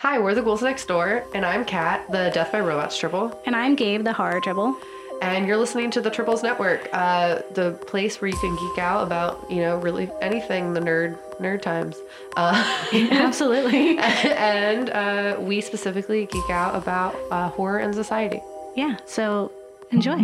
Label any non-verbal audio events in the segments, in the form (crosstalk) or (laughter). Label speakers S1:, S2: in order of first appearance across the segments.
S1: Hi, we're the Ghouls Next Door, and I'm Kat, the Death by Robots Triple,
S2: And I'm Gabe, the horror triple.
S1: and you're listening to the Triples Network, uh, the place where you can geek out about, you know, really anything the nerd nerd times. Uh, (laughs)
S2: Absolutely. (laughs)
S1: and uh, we specifically geek out about uh, horror and society.
S2: yeah, so enjoy.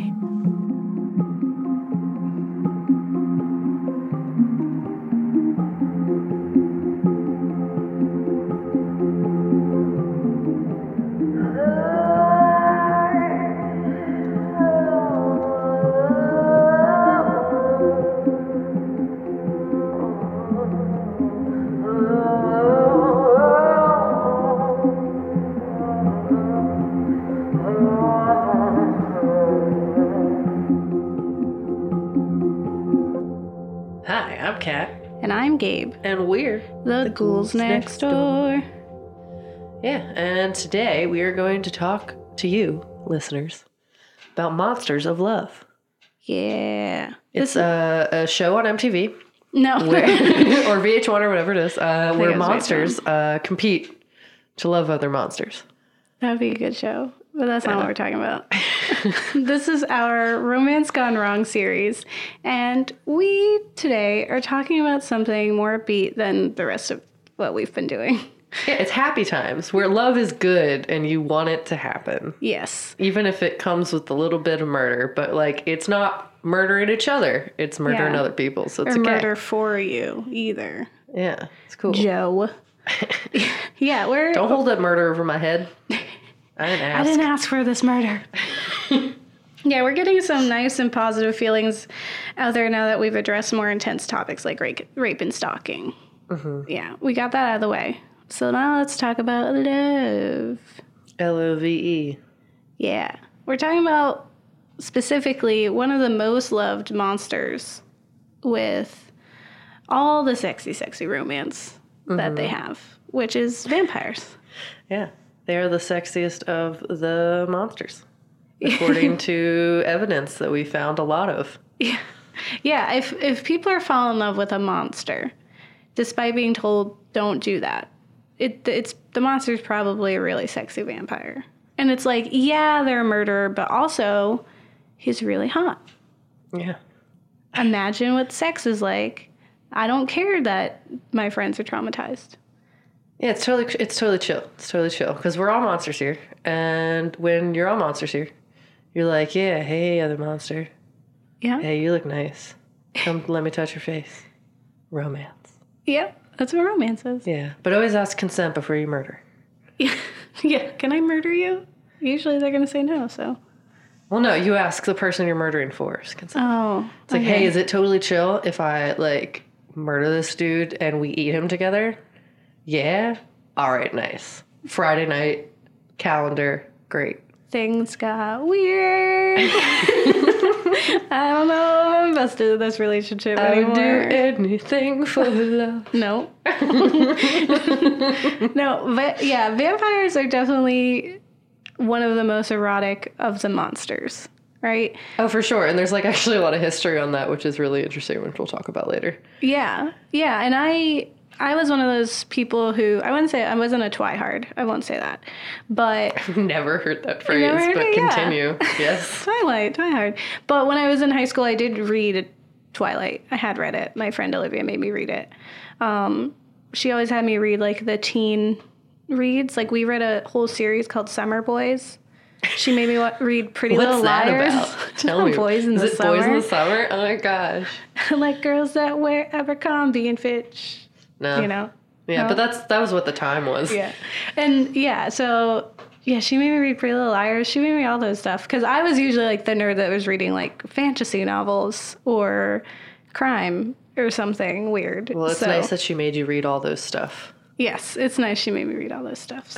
S1: We're
S2: the, ghouls, next door.
S1: Yeah, and today we are going to talk to you, listeners, about Monsters of Love.
S2: Yeah.
S1: It's a, a show on MTV
S2: No. (laughs)
S1: where, (laughs) or VH1 or whatever it is, uh, where monsters uh, compete to love other monsters.
S2: that would be a good show. But that's not what we're talking about. (laughs) (laughs) this is our Romance Gone Wrong series. And we today are talking about something more upbeat than the rest of what we've been doing.
S1: Yeah, it's happy times where love is good and you want it to happen,
S2: Yes.
S1: even if it comes with a little bit of murder. But like, it's not murdering each other; it's murdering
S2: Yeah.
S1: other people. So it's
S2: Or
S1: okay.
S2: murder for you either.
S1: Yeah, it's cool.
S2: Joe. (laughs) yeah, we're
S1: Don't hold that murder over my head. I didn't ask. (laughs)
S2: I didn't ask for this murder. (laughs) yeah, we're getting some nice and positive feelings out there now that we've addressed more intense topics like rape, rape and stalking. Mm-hmm. Yeah, we got that out of the way. So now let's talk about love.
S1: L O V E.
S2: Yeah, we're talking about specifically one of the most loved monsters with all the sexy, sexy romance that they mm-hmm. have, which is vampires.
S1: Yeah, they are the sexiest of the monsters, according (laughs) to evidence that we found a lot of.
S2: Yeah. Yeah, if if people are falling in love with a monster, despite being told don't do that, it it's the monster's probably a really sexy vampire. And it's like, yeah, they're a murderer, but also he's really hot.
S1: Yeah.
S2: Imagine what sex is like. I don't care that my friends are traumatized.
S1: Yeah, it's totally it's totally chill. It's totally chill because we're all monsters here, and when you're all monsters here, you're like, yeah, hey, other monster,
S2: Yeah.
S1: hey, you look nice. Come, let me touch your face. Romance.
S2: Yeah. That's what romance is.
S1: Yeah, but always ask consent before you murder.
S2: Yeah. (laughs) yeah. Can I murder you? Usually they're gonna say no, so.
S1: Well, no, you ask the person you're murdering for consent.
S2: Oh.
S1: It's like, hey, is it totally chill if I like murder this dude and we eat him together? Yeah. All right, nice. Friday night calendar, great.
S2: Things got weird. (laughs) I don't know if I'm invested in this relationship
S1: I would do anything for love. (laughs)
S2: No. (laughs) no, but yeah, vampires are definitely one of the most erotic of the monsters, right?
S1: Oh, for sure. And there's like actually a lot of history on that, which is really interesting, which we'll talk about later.
S2: Yeah. Yeah, and I I was one of those people who I wouldn't say I wasn't a twihard. I won't say that. But (laughs) I've
S1: Never heard that phrase,
S2: heard
S1: but
S2: it? Yeah.
S1: continue. (laughs) Yes.
S2: Twilight, Twilight. But when I was in high school, I did read Twilight. I had read it. My friend Olivia made me read it. Um, she always had me read like the teen reads. Like we read a whole series called Summer Boys. She made me wa- read Pretty
S1: What's
S2: Little
S1: that
S2: Liars.
S1: about? (laughs) Tell me.
S2: Boys in
S1: is
S2: the
S1: it
S2: summer.
S1: Boys in the Summer? Oh my gosh.
S2: like girls that wear Abercrombie and Fitch.
S1: No.
S2: You know.
S1: Yeah,
S2: No.
S1: but that's that was what the time was.
S2: Yeah. And yeah, so yeah, she made me read Pretty Little Liars. She made me all those stuff because I was usually like the nerd that was reading like fantasy novels or crime or something weird.
S1: Well, it's
S2: So,
S1: nice that she made you read all those stuff.
S2: Yes, it's nice she made me read all those stuffs.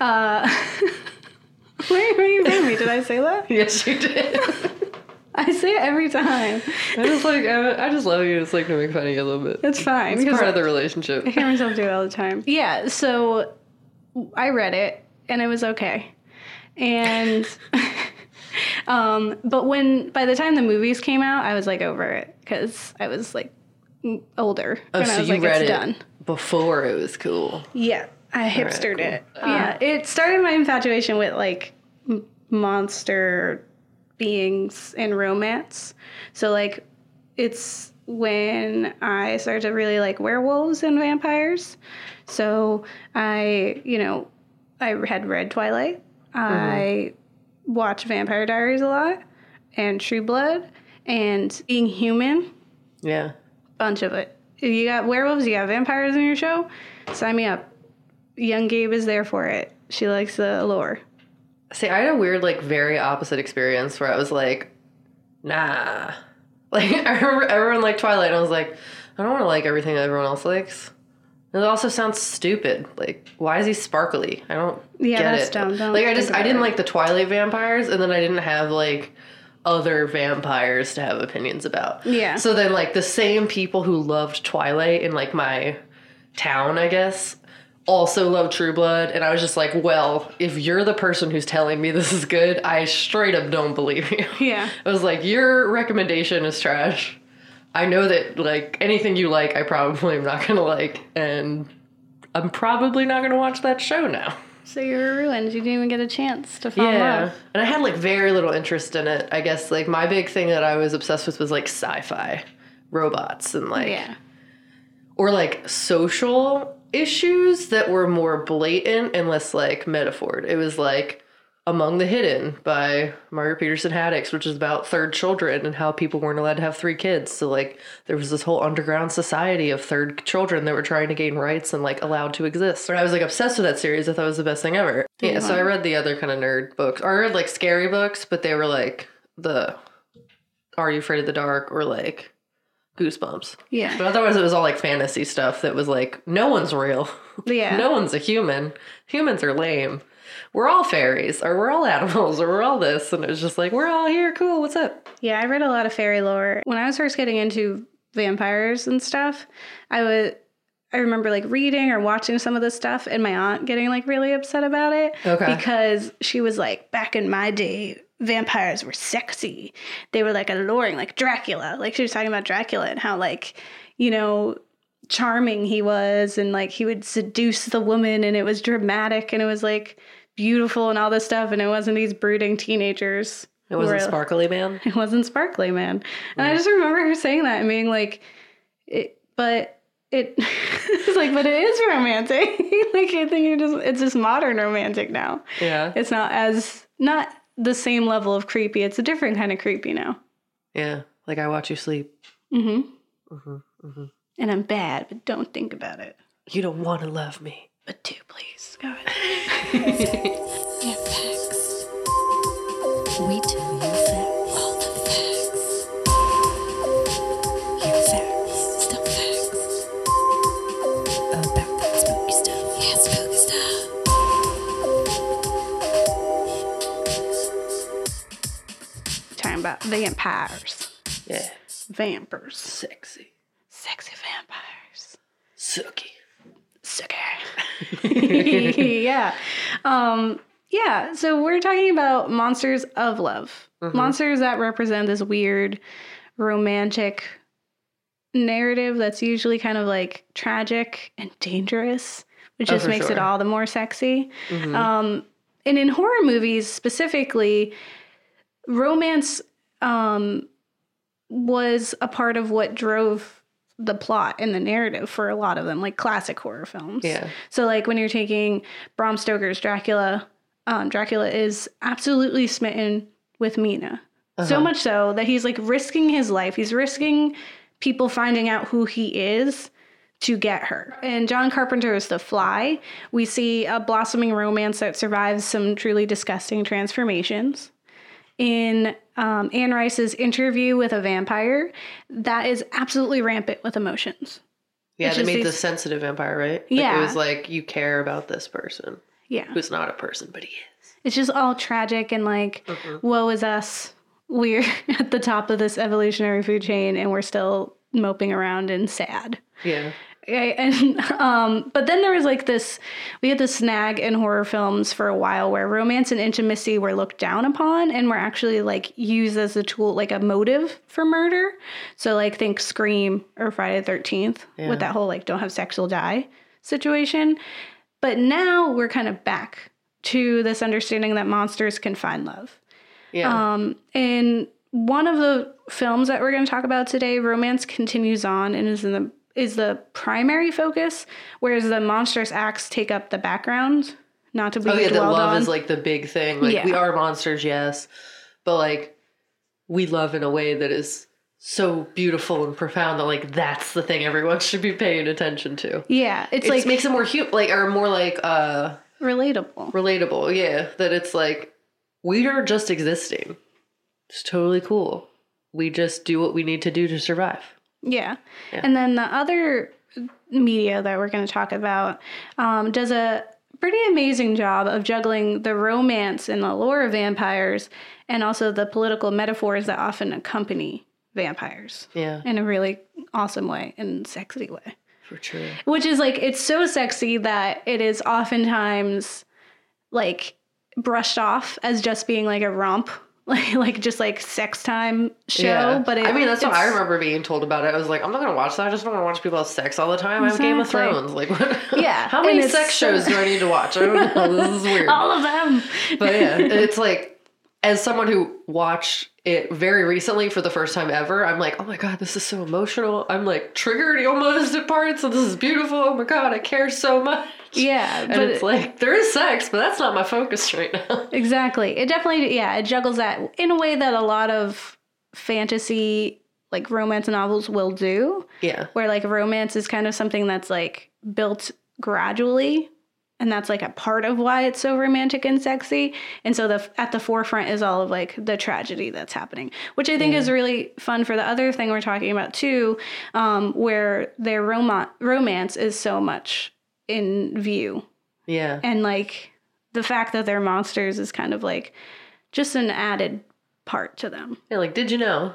S2: uh, (laughs) where were you reading me? Did I say that? (laughs)
S1: Yes, you did. (laughs)
S2: I say it every time.
S1: I just like I, I just love you. It's like to make fun of you a little bit.
S2: It's fine.
S1: It's
S2: because
S1: part of the relationship.
S2: I hear myself do it all the time. Yeah, so I read it and it was okay. And (laughs) um but when by the time the movies came out, I was like over it cuz I was like older
S1: Oh,
S2: and
S1: so
S2: I was
S1: you
S2: like
S1: read
S2: it's
S1: it
S2: done.
S1: before it was cool.
S2: Yeah. I hipstered
S1: cool.
S2: it. yeah, it started my infatuation with like monster beings and romance. So like, it's when I started to really like werewolves and vampires. So I, you know, I had read Twilight. Mm-hmm. I watched Vampire Diaries a lot, and True Blood, and Being Human
S1: Yeah.
S2: bunch of it. You got werewolves, you got vampires in your show. Sign me up. Young Gabe is there for it. She likes the lore.
S1: See, I had a weird, like, very opposite experience where I was like, nah. (laughs) Like, I remember everyone liked Twilight, and I was like, I don't want to like everything that everyone else likes. And it also sounds stupid. Like, why is he sparkly? I don't
S2: Yeah,
S1: get
S2: that's
S1: it.
S2: dumb. Don't
S1: like, I just, I didn't
S2: it.
S1: like the Twilight vampires, and then I didn't have, like, other vampires to have opinions about.
S2: Yeah.
S1: So then, like, the same people who loved Twilight in, like, my town, I guess, also love True Blood. And I was just like, well, if you're the person who's telling me this is good, I straight up don't believe you. (laughs)
S2: Yeah.
S1: I was like, your recommendation is trash. I know that, like, anything you like, I probably am not gonna like. And I'm probably not gonna watch that show now.
S2: So you're ruined. You didn't even get a chance to fall in
S1: Yeah.
S2: love.
S1: And I had like very little interest in it. I guess like my big thing that I was obsessed with was like sci-fi, robots and like
S2: Yeah.
S1: or like social issues that were more blatant and less like metaphored. It was like Among the Hidden by Margaret Peterson Haddix, which is about third children and how people weren't allowed to have three kids. So like there was this whole underground society of third children that were trying to gain rights and like allowed to exist. And I was like obsessed with that series. I thought it was the best thing ever. Yeah, so I read the other kind of nerd books. Or I read like scary books, but they were like the Are You Afraid of the Dark or like Goosebumps.
S2: Yeah.
S1: But otherwise, it was all like fantasy stuff that was like, no one's real.
S2: Yeah. (laughs)
S1: no one's a human. Humans are lame. We're all fairies, or we're all (laughs) animals, or we're all this. And it was just like, we're all here. Cool. What's up?
S2: Yeah, I read a lot of fairy lore. When I was first getting into vampires and stuff, I would I remember like reading or watching some of this stuff and my aunt getting like really upset about it
S1: Okay.
S2: because she was like back in my day vampires were sexy. They were like alluring like Dracula. Like she was talking about Dracula and how like, you know, charming he was and like he would seduce the woman and it was dramatic and it was like beautiful and all this stuff and it wasn't these brooding teenagers.
S1: It wasn't
S2: were-
S1: Sparkly Man. (laughs)
S2: it wasn't sparkly man and i mm. just remember her saying that and being like it but it (laughs) it's like but it is romantic (laughs) like i think you're just it's just modern romantic now
S1: Yeah.
S2: it's not as not the same level of creepy it's a different kind of creepy now
S1: Yeah. Like I watch you sleep.
S2: mm-hmm
S1: hmm
S2: and i'm bad but don't think about it
S1: You don't want to love me.
S2: but do please go ahead (laughs) vampires
S1: Yeah.
S2: vampires
S1: Sexy.
S2: sexy vampires
S1: Sucky.
S2: sugar. (laughs) (laughs) yeah. Um, yeah. So we're talking about monsters of love. Monsters that represent this weird romantic narrative that's usually kind of like tragic and dangerous, which
S1: Oh,
S2: just makes it all the more sexy.
S1: Mhm.
S2: Um, and in horror movies specifically, romance um, was a part of what drove the plot and the narrative for a lot of them, like classic horror films.
S1: yeah.
S2: So, like when you're taking Bram Stoker's Dracula, um, Dracula is absolutely smitten with Mina. So
S1: Uh-huh.
S2: much so that he's like risking his life. He's risking people finding out who he is to get her. And John Carpenter's The Fly, we see a blossoming romance that survives some truly disgusting transformations. In um, Anne Rice's interview with a vampire, that is absolutely rampant with emotions.
S1: Yeah, they made the sensitive vampire, right? Like,
S2: Yeah.
S1: It was like you care about this person
S2: Yeah.
S1: who's not a person, but he is.
S2: It's just all tragic and like,
S1: Mhm.
S2: woe is us. We're (laughs) at the top of this evolutionary food chain and we're still moping around and sad.
S1: Yeah.
S2: Okay, and um, but then there was like this. We had this snag in horror films for a while where romance and intimacy were looked down upon and were actually like used as a tool, like a motive for murder. So like think Scream or Friday the Thirteenth
S1: Yeah.
S2: with that whole like don't have sex, you'll die situation. But now we're kind of back to this understanding that monsters can find love.
S1: Yeah.
S2: Um, in one of the films that we're going to talk about today, romance continues on and is in the is the primary focus, whereas the monstrous acts take up the background. Not to be
S1: oh yeah, that
S2: dwelled
S1: love
S2: on.
S1: is like the big thing. Like
S2: Yeah.
S1: we are monsters, yes, but like we love in a way that is so beautiful and profound that like that's the thing everyone (laughs) should be paying attention to.
S2: yeah, it's
S1: It
S2: like
S1: makes it more human, like or more like uh
S2: relatable.
S1: relatable. Yeah, that it's like we are just existing. It's totally cool. We just do what we need to do to survive.
S2: Yeah.
S1: Yeah.
S2: And then the other media that we're going to talk about um, does a pretty amazing job of juggling the romance and the lore of vampires and also the political metaphors that often accompany vampires
S1: Yeah,
S2: in a really awesome way and sexy way.
S1: for sure.
S2: Which is like, it's so sexy that it is oftentimes like brushed off as just being like a romp. (laughs) Like, like just like sex time show,
S1: Yeah.
S2: but it,
S1: I mean, that's what I remember being told about it. I was like, I'm not gonna watch that. I just don't want to watch people have sex all the time. I have Game of Thrones. Like, (laughs) what?
S2: Yeah,
S1: How many sex shows do I need to watch? I don't know. This is (laughs) weird.
S2: all of them.
S1: But yeah, it's like, as someone who watched it very recently for the first time ever, I'm like, oh my god, this is so emotional. I'm like triggered almost at parts. So this is beautiful. Oh my god, I care so much.
S2: Yeah,
S1: And
S2: but
S1: it's like there is sex, but that's not my focus right now. (laughs)
S2: exactly. It definitely, yeah, it juggles that in a way that a lot of fantasy, like romance novels, will do.
S1: Yeah.
S2: Where like romance is kind of something that's like built gradually, and that's like a part of why it's so romantic and sexy. And so the at the forefront is all of like the tragedy that's happening, which I think is really fun for the other thing we're talking about too, um, where their rom- romance is so much in view
S1: Yeah.
S2: and like the fact that they're monsters is kind of like just an added part to them.
S1: Yeah, like, did you know?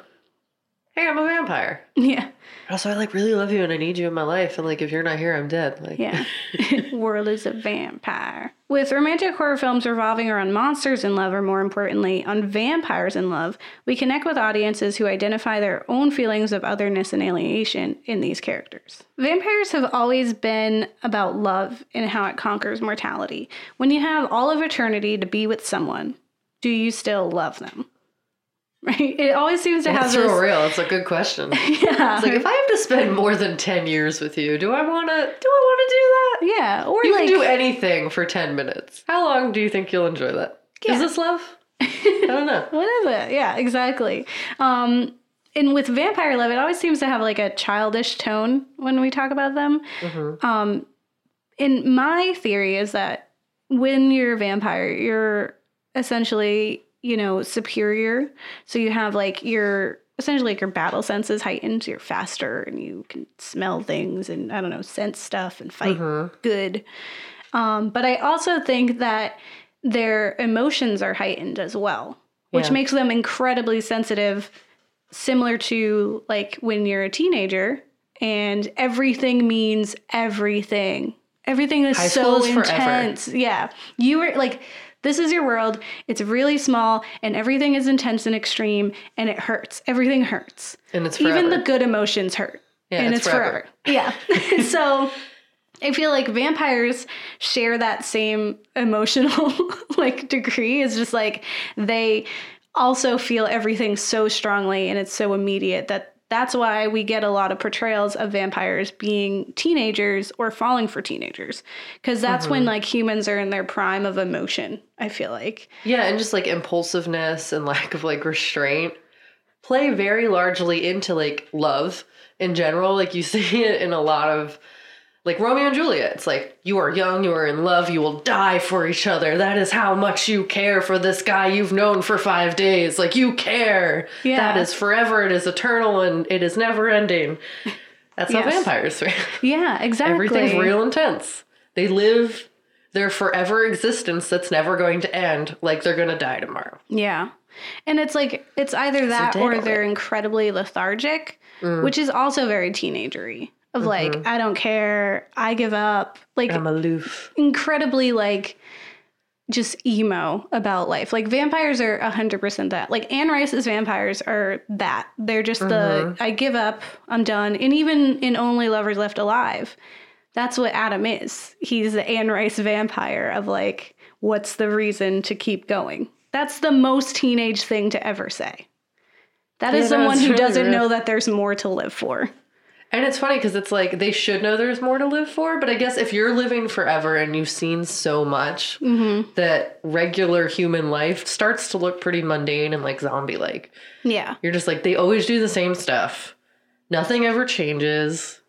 S1: Hey, I'm a vampire.
S2: Yeah.
S1: Also, I like really love you and I need you in my life. And like, if you're not here, I'm dead. Like,
S2: Yeah. (laughs) (laughs) World is a vampire. With romantic horror films revolving around monsters in love, or more importantly, on vampires in love, we connect with audiences who identify their own feelings of otherness and alienation in these characters. Vampires have always been about love and how it conquers mortality. When you have all of eternity to be with someone, do you still love them? Right? It always seems to have
S1: that's
S2: this.
S1: real real. It's a good question.
S2: Yeah. (laughs)
S1: It's like if I have to spend more than ten years with you, do I want to? Do I want to do that?
S2: yeah. Or
S1: You
S2: like
S1: can do anything for ten minutes. How long do you think you'll enjoy that?
S2: Yeah.
S1: Is this love? (laughs) I don't know.
S2: What is it? Yeah, exactly. Um, and with vampire love, it always seems to have like a childish tone when we talk about them. Um, and my theory is that when you're a vampire, you're essentially, you know, superior. So you have like your essentially like your battle senses heightened. You're faster and you can smell things and I don't know, sense stuff and fight good. Um, but I also think that their emotions are heightened as well, which
S1: Yeah.
S2: makes them incredibly sensitive, similar to like when you're a teenager and everything means everything. Everything is
S1: High
S2: so
S1: is forever.
S2: intense. Yeah. You were like, this is your world. It's really small and everything is intense and extreme and it hurts. Everything hurts.
S1: And it's forever.
S2: Even the good emotions hurt.
S1: Yeah,
S2: and
S1: it's
S2: it's, forever.
S1: forever.
S2: Yeah. (laughs) (laughs) so I feel like vampires share that same emotional (laughs) like degree. It's just like they also feel everything so strongly and it's so immediate that that's why we get a lot of portrayals of vampires being teenagers or falling for teenagers because that's when mm-hmm. like humans are in their prime of emotion i feel like
S1: Yeah, and just like impulsiveness and lack of like restraint play very largely into like love in general. Like you (laughs) see it in a lot of like Romeo and Juliet. It's like you are young, you are in love, you will die for each other. That is how much you care for this guy you've known for five days. Like you care.
S2: Yeah.
S1: That is forever, it is eternal, and it is never ending. That's how (laughs) vampires feel.
S2: yeah exactly
S1: Everything's real intense. They live their forever existence that's never going to end, like they're gonna die tomorrow.
S2: Yeah. And it's like it's either that or they're incredibly lethargic, mm. which is also very teenagery. Of like, mm-hmm. I don't care, I give up. Like
S1: I'm aloof.
S2: incredibly like just emo about life. Like vampires are 100% that. Like Anne Rice's vampires are that. They're just the mm-hmm. I give up, I'm done. And even in Only Lovers Left Alive, That's what Adam is. He's the Anne Rice vampire of like, what's the reason to keep going? That's the most teenage thing to ever say. That is
S1: Yeah,
S2: someone who
S1: really
S2: doesn't
S1: real.
S2: know that there's more to live for.
S1: And it's funny because it's like they should know there's more to live for, but I guess if you're living forever and you've seen so much mm-hmm. that regular human life starts to look pretty mundane and like zombie like.
S2: Yeah.
S1: You're just like, they always do the same stuff. Nothing ever changes.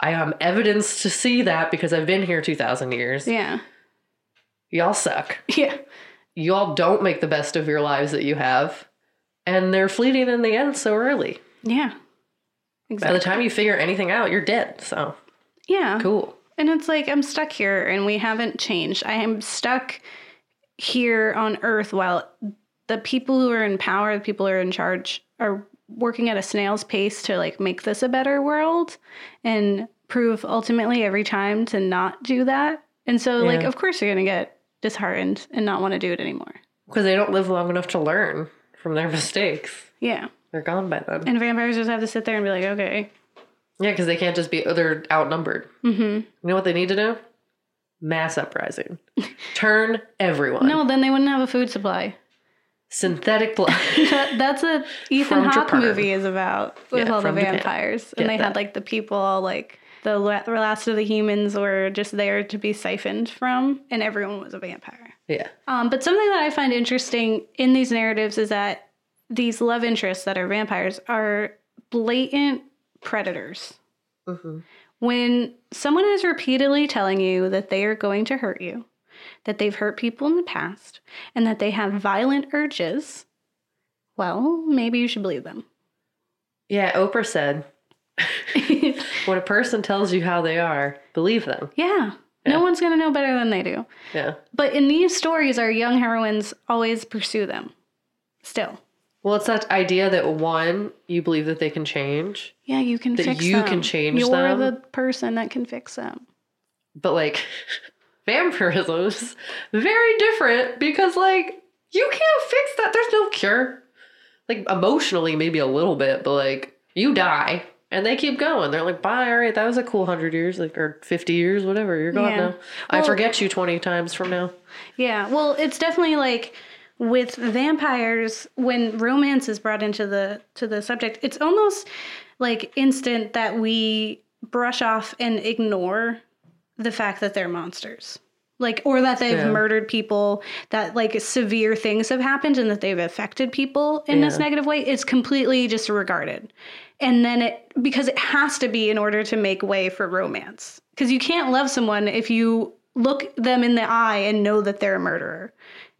S1: I am evidence to see that because I've been here 2,000 years.
S2: Yeah.
S1: Y'all suck. (laughs)
S2: Yeah.
S1: Y'all don't make the best of your lives that you have. And they're fleeting in the end so early.
S2: Yeah.
S1: By the time you figure anything out, you're dead. So
S2: yeah.
S1: cool.
S2: And it's like I'm stuck here and we haven't changed. I am stuck here on earth while the people who are in power, the people who are in charge are working at a snail's pace to like make this a better world and prove ultimately every time to not do that. And so like of course you're going to get disheartened and not want to do it anymore.
S1: Because they don't live long enough to learn from their (laughs) mistakes.
S2: Yeah.
S1: They're gone by then.
S2: And vampires just have to sit there and be like, "Okay,
S1: Yeah, because they can't just be, they're outnumbered.
S2: mm-hmm.
S1: You know what they need to do? Mass uprising. (laughs) Turn everyone.
S2: no, then they wouldn't have a food supply."
S1: Synthetic blood. (laughs)
S2: That's what (laughs) Ethan Hawke movie is about with
S1: Yeah,
S2: all the vampires. And they
S1: that.
S2: had like the people all like the the last of the humans were just there to be siphoned from, and everyone was a vampire.
S1: yeah.
S2: Um, but something that I find interesting in these narratives is that these love interests that are vampires are blatant predators.
S1: hmm
S2: When someone is repeatedly telling you that they are going to hurt you, that they've hurt people in the past, and that they have violent urges, well, maybe you should believe them.
S1: Yeah, Oprah said, (laughs) when a person tells you how they are, believe them.
S2: yeah,
S1: Yeah.
S2: no one's going to know better than they do.
S1: Yeah.
S2: But in these stories, our young heroines always pursue them. Still.
S1: Well, it's that idea that one, you believe that they can change,
S2: Yeah, you can
S1: That
S2: fix
S1: you
S2: them.
S1: can change
S2: You're
S1: them.
S2: the person that can fix them.
S1: but like (laughs) vampirism is very different because like you can't fix that. There's no cure. Like emotionally, maybe a little bit, but like you die and they keep going. They're like, bye, all right, that was a cool hundred years, like or fifty years, whatever. You're gone
S2: Yeah.
S1: now. I forget you twenty times from now.
S2: Yeah, well, it's definitely like with vampires when romance is brought into the to the subject, it's almost like instant that we brush off and ignore the fact that they're monsters. Like or that they've
S1: Yeah.
S2: murdered people, that like severe things have happened and that they've affected people in this negative way, it's completely disregarded. And then it because it has to be in order to make way for romance. Because you can't love someone if you look them in the eye and know that they're a murderer.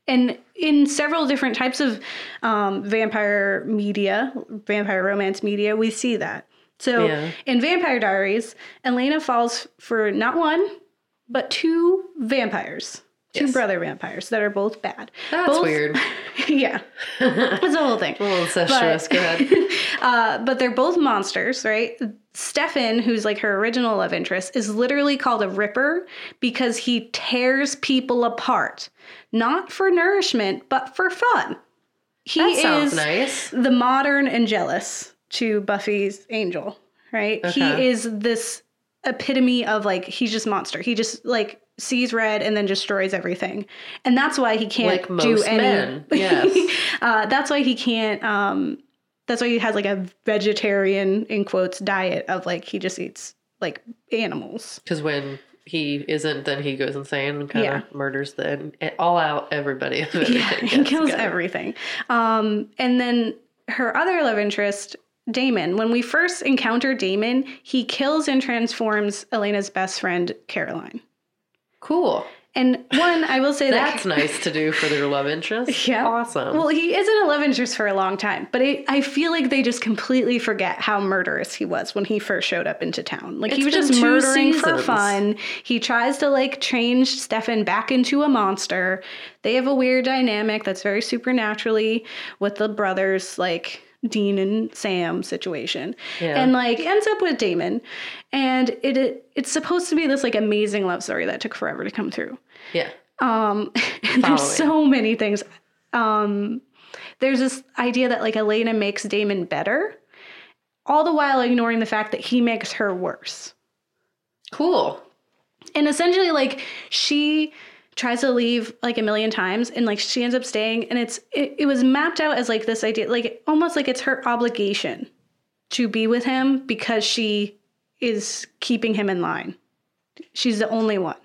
S2: And in several different types of um, vampire media, vampire romance media, we see that. So
S1: Yeah.
S2: in Vampire Diaries, Elena falls for not one, but two vampires. Two
S1: Yes.
S2: brother vampires that are both bad.
S1: That's
S2: Both-
S1: weird. (laughs)
S2: yeah. That's the whole thing. (laughs)
S1: A little incestuous. Go ahead. (laughs)
S2: Uh, but they're both monsters, right? Stefan, who's like her original love interest, is literally called a ripper because he tears people apart, not for nourishment, but for fun. He
S1: That
S2: is
S1: nice.
S2: the modern Angelus to Buffy's Angel, right? He is this epitome of like he's just monster. He just like sees red and then destroys everything, and that's why he can't
S1: Like
S2: do any.
S1: men, (laughs) yes.
S2: uh, that's why he can't. Um, that's why he has like a vegetarian in quotes diet of like he just eats like animals.
S1: Because when he isn't, then he goes insane and kind of
S2: Yeah.
S1: murders the all out everybody.
S2: Yeah, (laughs) he kills
S1: it.
S2: everything. Um, and then her other love interest, Damon. When we first encounter Damon, he kills and transforms Elena's best friend, Caroline.
S1: Cool.
S2: And one, I will say
S1: That's
S2: that.
S1: nice to do for their love interest. (laughs)
S2: Yeah.
S1: Awesome.
S2: Well, he isn't a love interest for a long time, but it, I feel like they just completely forget how murderous he was when he first showed up into town. Like he was just murdering for fun. He tries to like change Stefan back into a monster. They have a weird dynamic that's very supernaturally with the brothers, like Dean and Sam situation,
S1: Yeah.
S2: and like ends up with Damon, and it, it it's supposed to be this like amazing love story that took forever to come through.
S1: yeah.
S2: Um, (laughs) and there's so many things. Um, there's this idea that like Elena makes Damon better, all the while ignoring the fact that he makes her worse.
S1: Cool.
S2: And essentially, like she tries to leave like a million times, and like she ends up staying, and it's it, it was mapped out as like this idea, like almost like it's her obligation to be with him because she is keeping him in line. She's the only one,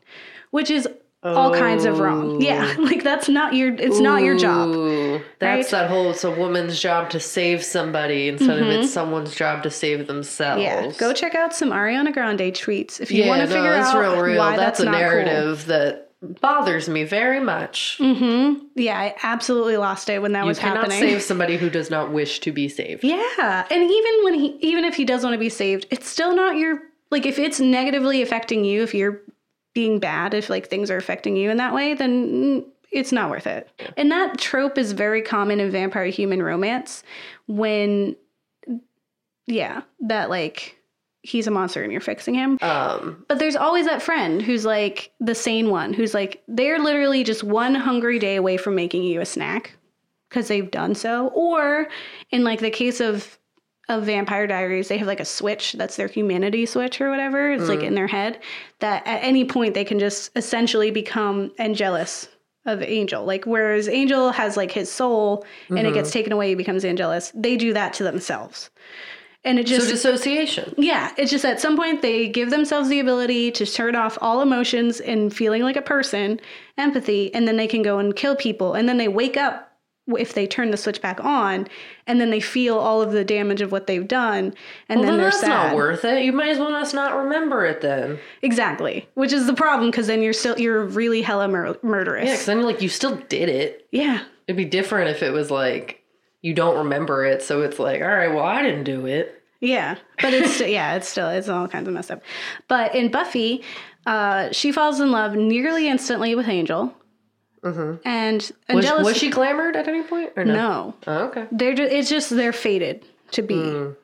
S2: which is all kinds of wrong. Yeah, (laughs) like that's not your. It's not your job.
S1: Ooh, that's
S2: right?
S1: that whole it's a woman's job to save somebody instead of it's someone's job to save themselves.
S2: Mm-hmm. Yeah, go check out some Ariana Grande tweets if you
S1: Yeah,
S2: want to
S1: no,
S2: figure out
S1: real real.
S2: why
S1: that's,
S2: that's,
S1: a
S2: not cool.
S1: narrative that bothers me very much. Mm-hmm.
S2: Yeah, I absolutely lost it when that
S1: You
S2: was
S1: cannot save somebody who does not wish to be saved.
S2: Yeah, and even when he, even if he does want to be saved, it's still not your like if it's negatively affecting you, if you're being bad, if like things are affecting you in that way, then it's not worth it. And that trope is very common in vampire human romance when, yeah, that like he's a monster and you're fixing him.
S1: Um,
S2: But there's always that friend who's like the sane one, who's like, they're literally just one hungry day away from making you a snack because they've done so. Or in like the case of of Vampire Diaries, they have like a switch that's their humanity switch or whatever. It's like in their head that at any point they can just essentially become Angelus of Angel. Like whereas Angel has like his soul and it gets taken away, he becomes Angelus. They do that to themselves. And it
S1: so
S2: just
S1: dissociation.
S2: yeah, it's just at some point they give themselves the ability to turn off all emotions and feeling like a person, empathy, and then they can go and kill people. And then they wake up if they turn the switch back on, and then they feel all of the damage of what they've done, and
S1: Well,
S2: then
S1: then
S2: they're
S1: that's
S2: sad.
S1: not worth it. You might as well just not remember it then.
S2: exactly, which is the problem because then you're still you're really hella mur- murderous.
S1: Yeah, because then like you still did it.
S2: yeah,
S1: It'd be different if it was like you don't remember it, so it's like, all right, well, I didn't do it.
S2: Yeah, but it's still, yeah, it's still it's all kinds of messed up. But in Buffy, uh, she falls in love nearly instantly with Angel, and
S1: Was,
S2: Angelus
S1: was she glamored at any point or no?
S2: no,
S1: Oh, okay.
S2: they're just, it's just they're fated to be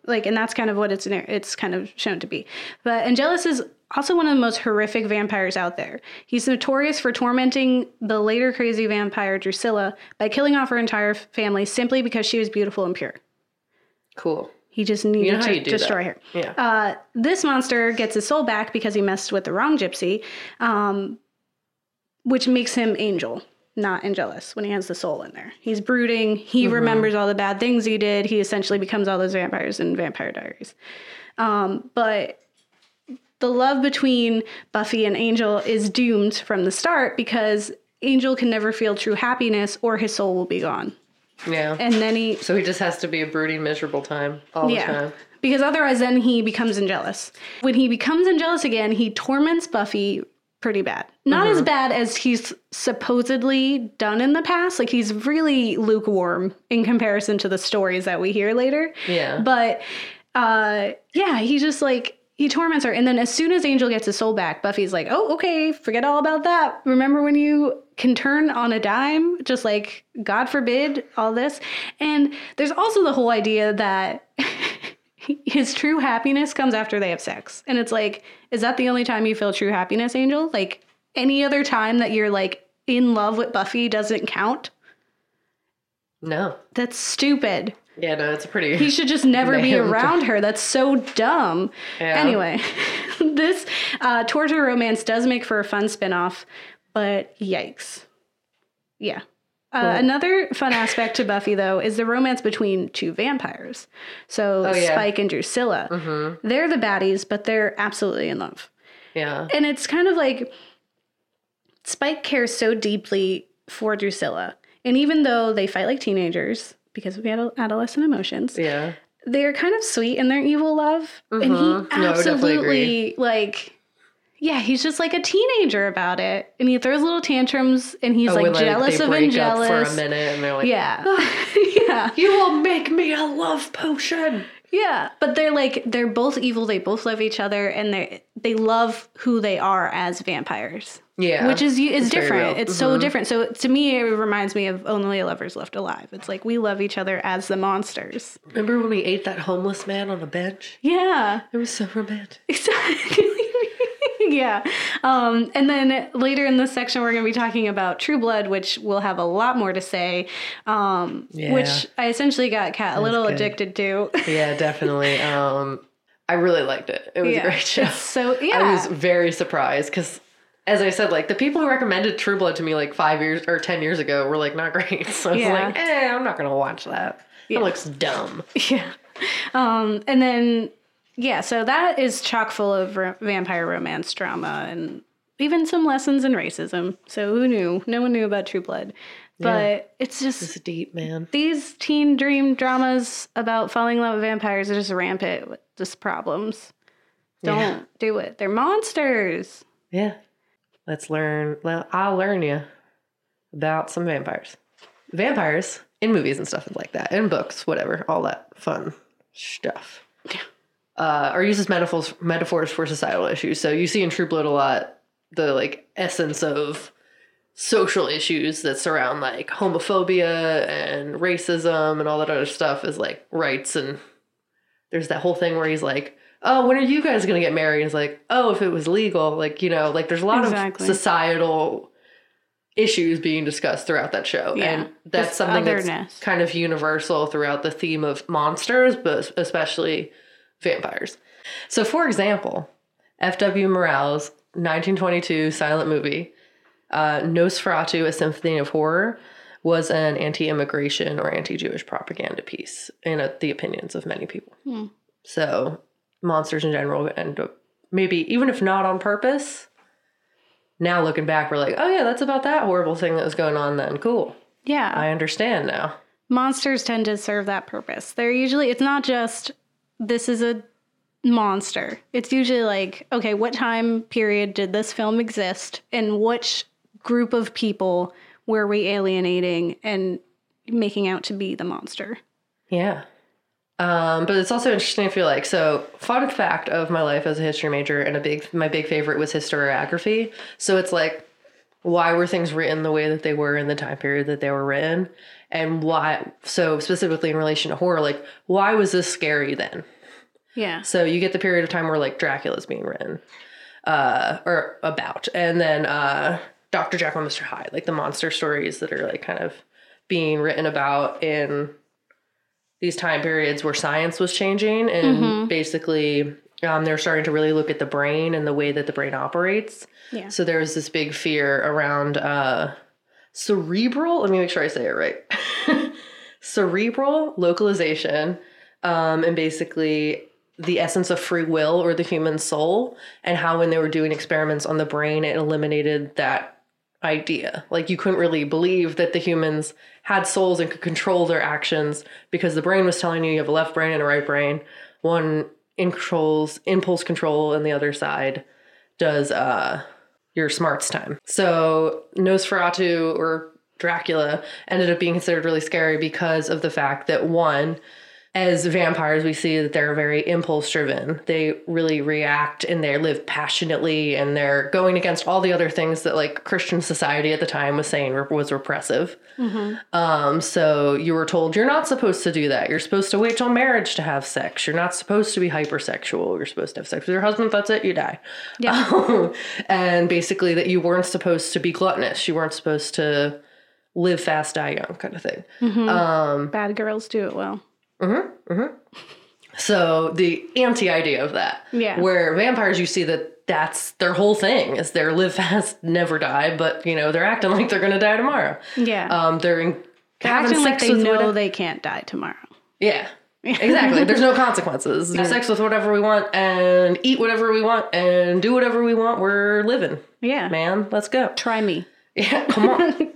S2: like, and that's kind of what it's it's kind of shown to be. But Angelus is also one of the most horrific vampires out there. He's notorious for tormenting the later crazy vampire Drusilla by killing off her entire family simply because she was beautiful and pure.
S1: Cool.
S2: He just needed
S1: know how
S2: to
S1: you
S2: destroy
S1: that.
S2: her.
S1: Yeah.
S2: Uh, this monster gets his soul back because he messed with the wrong gypsy, um, which makes him angel, not Angelus, when he has the soul in there. He's brooding. He
S1: Mm-hmm.
S2: remembers all the bad things he did. He essentially becomes all those vampires in Vampire Diaries. Um, but the love between Buffy and Angel is doomed from the start because Angel can never feel true happiness or his soul will be gone.
S1: Yeah.
S2: And then he
S1: so he just has to be a brooding, miserable time all the time.
S2: Because otherwise, then he becomes Angelus. When he becomes Angelus again, he torments Buffy pretty bad. Not
S1: Mm-hmm.
S2: as bad as he's supposedly done in the past. Like, he's really lukewarm in comparison to the stories that we hear later.
S1: Yeah.
S2: But uh, yeah, he just like. He torments her, and then as soon as Angel gets his soul back, Buffy's like, "Oh, okay, forget all about that. Remember when you can turn on a dime? Just like God forbid all this." And there's also the whole idea that (laughs) his true happiness comes after they have sex. And it's like, is that the only time you feel true happiness, Angel? Like any other time that you're like in love with Buffy doesn't count?
S1: No.
S2: That's stupid.
S1: Yeah, no, it's a pretty.
S2: He should just never be around her. That's so dumb.
S1: Yeah.
S2: Anyway, (laughs) this uh, torture romance does make for a fun spinoff, but yikes. Yeah. Uh, Another fun aspect to Buffy, though, is the romance between two vampires. So
S1: Oh, yeah.
S2: Spike and Drusilla. They're the baddies, but they're absolutely in love.
S1: yeah.
S2: And it's kind of like Spike cares so deeply for Drusilla. And even though they fight like teenagers because of adol- adolescent emotions,
S1: Yeah.
S2: they're kind of sweet in their evil love. And he
S1: Mhm. No, definitely
S2: absolutely like yeah, he's just like a teenager about it. And he throws little tantrums and he's
S1: Oh,
S2: like jealous
S1: they
S2: of
S1: up
S2: Angelus.
S1: for a minute and they're like,
S2: Yeah. (laughs) yeah.
S1: You will make me a love potion.
S2: Yeah. But they're like they're both evil, they both love each other, and they they love who they are as vampires.
S1: Yeah.
S2: Which is is
S1: It's
S2: different.
S1: real. Mm-hmm.
S2: It's so different. So to me, it reminds me of Only a Lovers Left Alive. It's like we love each other as the monsters.
S1: Remember when we ate that homeless man on a bench?
S2: Yeah,
S1: It was so romantic.
S2: exactly. (laughs) (laughs) yeah. Um, and then later in this section, we're going to be talking about True Blood, which we'll have a lot more to say. Um,
S1: Yeah.
S2: Which I essentially got Kat a little
S1: good.
S2: addicted to. (laughs)
S1: Yeah, definitely. Um, I really liked it. It was
S2: Yeah.
S1: a great show.
S2: It's so yeah. (laughs)
S1: I was very surprised because as I said, like the people who recommended True Blood to me like five years or ten years ago were like not great. So I was
S2: Yeah.
S1: like, eh, I'm not gonna watch that. It looks dumb.
S2: Yeah. Um, and then, yeah, so that is chock full of ro- vampire romance drama and even some lessons in racism. So who knew? No one knew about True Blood. But it's just
S1: It's deep, man.
S2: these teen dream dramas about falling in love with vampires are just rampant with just problems. Don't
S1: Yeah.
S2: do it. They're monsters.
S1: Yeah. Let's learn. Well, I'll learn you about some vampires. Vampires in movies and stuff like that, in books, whatever, all that fun stuff. Uh, are used as metaphors metaphors for societal issues. So you see in True Blood a lot the like essence of social issues that surround like homophobia and racism and all that other stuff is like rights and there's that whole thing where he's like, "Oh, when are you guys gonna get married?" He's like, "Oh, if it was legal." Like you know, like there's a lot
S2: Exactly.
S1: of societal issues being discussed throughout that show,
S2: Yeah.
S1: and that's something
S2: otherness.
S1: that's kind of universal throughout the theme of monsters, but especially vampires. So, for example, F.W. Murnau's 1922 silent movie, uh, Nosferatu: A Symphony of Horror, was an anti-immigration or anti-Jewish propaganda piece in uh, the opinions of many people. So, monsters in general end up maybe even if not on purpose. Now looking back, we're like, oh yeah, that's about that horrible thing that was going on then. Cool,
S2: Yeah.
S1: I understand now.
S2: monsters tend to serve that purpose. They're usually it's not just this is a monster. It's usually like, okay, what time period did this film exist and which group of people were we alienating and making out to be the monster?
S1: Yeah. Um, but it's also interesting if you're like, so fun fact of my life as a history major and a big my big favorite was historiography. So it's like why were things written the way that they were in the time period that they were written? And why so specifically in relation to horror, like why was this scary then?
S2: Yeah.
S1: So you get the period of time where like Dracula's being written, uh, or about, and then uh, Doctor Jekyll and Mister Hyde, like the monster stories that are like kind of being written about in these time periods where science was changing, and basically um, they're starting to really look at the brain and the way that the brain operates.
S2: Yeah.
S1: So there was this big fear around uh, cerebral. Let me make sure I say it right. (laughs) cerebral localization, um, and basically the essence of free will or the human soul, and how when they were doing experiments on the brain, it eliminated that idea. Like you couldn't really believe that the humans had souls and could control their actions because the brain was telling you you have a left brain and a right brain. One controls impulse control, and the other side does uh your smarts time. So Nosferatu or Dracula ended up being considered really scary because of the fact that one, as vampires, we see that they're very impulse driven. They really react and they live passionately and they're going against all the other things that like Christian society at the time was saying was repressive. Mm-hmm. Um, so you were told you're not supposed to do that. You're supposed to wait till marriage to have sex. You're not supposed to be hypersexual. You're supposed to have sex with your husband. That's it. You die.
S2: Yeah. (laughs)
S1: Um, and basically that you weren't supposed to be gluttonous. You weren't supposed to live fast, die young, kind of thing. Mm-hmm.
S2: Um, Bad girls do it well.
S1: So the anti idea of that,
S2: Yeah.
S1: where vampires, you see that that's their whole thing is they're live fast, (laughs) never die, but you know they're acting (laughs) like they're gonna die tomorrow.
S2: Yeah.
S1: Um, they're in,
S2: They're acting like they know
S1: whatever-
S2: they can't die tomorrow.
S1: Yeah. (laughs) exactly. There's no consequences. Do sex with whatever we want and eat whatever we want and do whatever we want. We're living,
S2: Yeah.
S1: man. Let's go.
S2: Try me.
S1: Yeah, come on.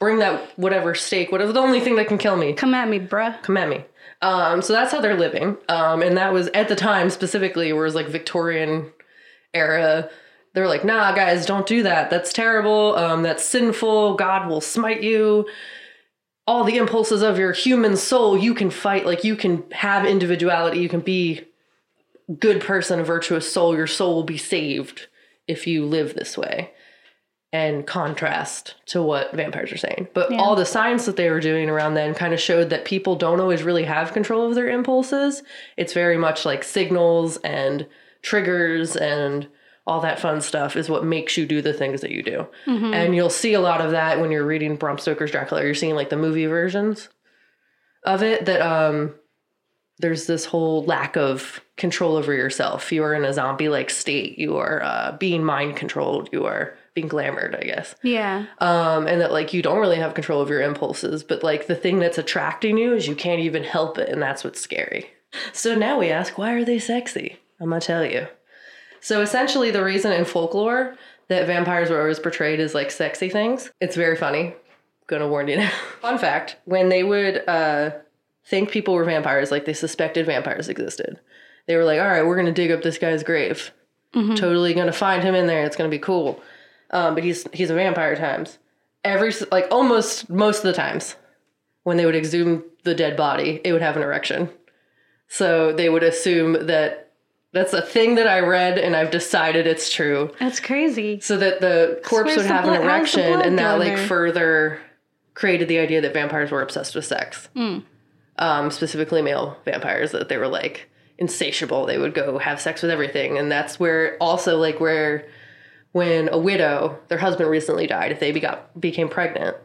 S1: Bring that whatever steak, whatever the only thing that can kill me.
S2: Come at me, bruh.
S1: Come at me. Um, so that's how they're living. Um, and that was at the time specifically, where it was like Victorian era. They were like, nah, guys, don't do that. That's terrible. Um, that's sinful. God will smite you. All the impulses of your human soul, you can fight. Like you can have individuality. You can be good person, a virtuous soul. Your soul will be saved if you live this way. And contrast to what vampires are saying. But all the science that they were doing around then kind of showed that people don't always really have control of their impulses. It's very much like signals and triggers and all that fun stuff is what makes you do the things that you do. And you'll see a lot of that when you're reading Bram Stoker's Dracula. You're seeing like the movie versions of it that um there's this whole lack of control over yourself. You are in a zombie like state. You are uh, being mind controlled. You are being glamored, I guess.
S2: Yeah.
S1: Um, and that like you don't really have control of your impulses, but like the thing that's attracting you is you can't even help it, and that's what's scary. So now we ask, why are they sexy? I'm gonna tell you. So essentially, the reason in folklore that vampires were always portrayed as like sexy things, it's very funny. Gonna warn you now. (laughs) Fun fact: when they would uh, think people were vampires, like they suspected vampires existed, they were like, "All right, we're gonna dig up this guy's grave. Totally gonna find him in there. It's gonna be cool." Um, but he's he's a vampire times. Every like almost most of the times when they would exhume the dead body, it would have an erection. So they would assume that that's a thing that I read and I've decided it's true.
S2: That's crazy.
S1: So that the corpse would have an
S2: blood- the
S1: erection and that like
S2: there?
S1: further created the idea that vampires were obsessed with sex.
S2: Hmm.
S1: Um, specifically male vampires, that they were like insatiable. They would go have sex with everything. And that's where also like where when a widow, their husband recently died, if they begot, became pregnant,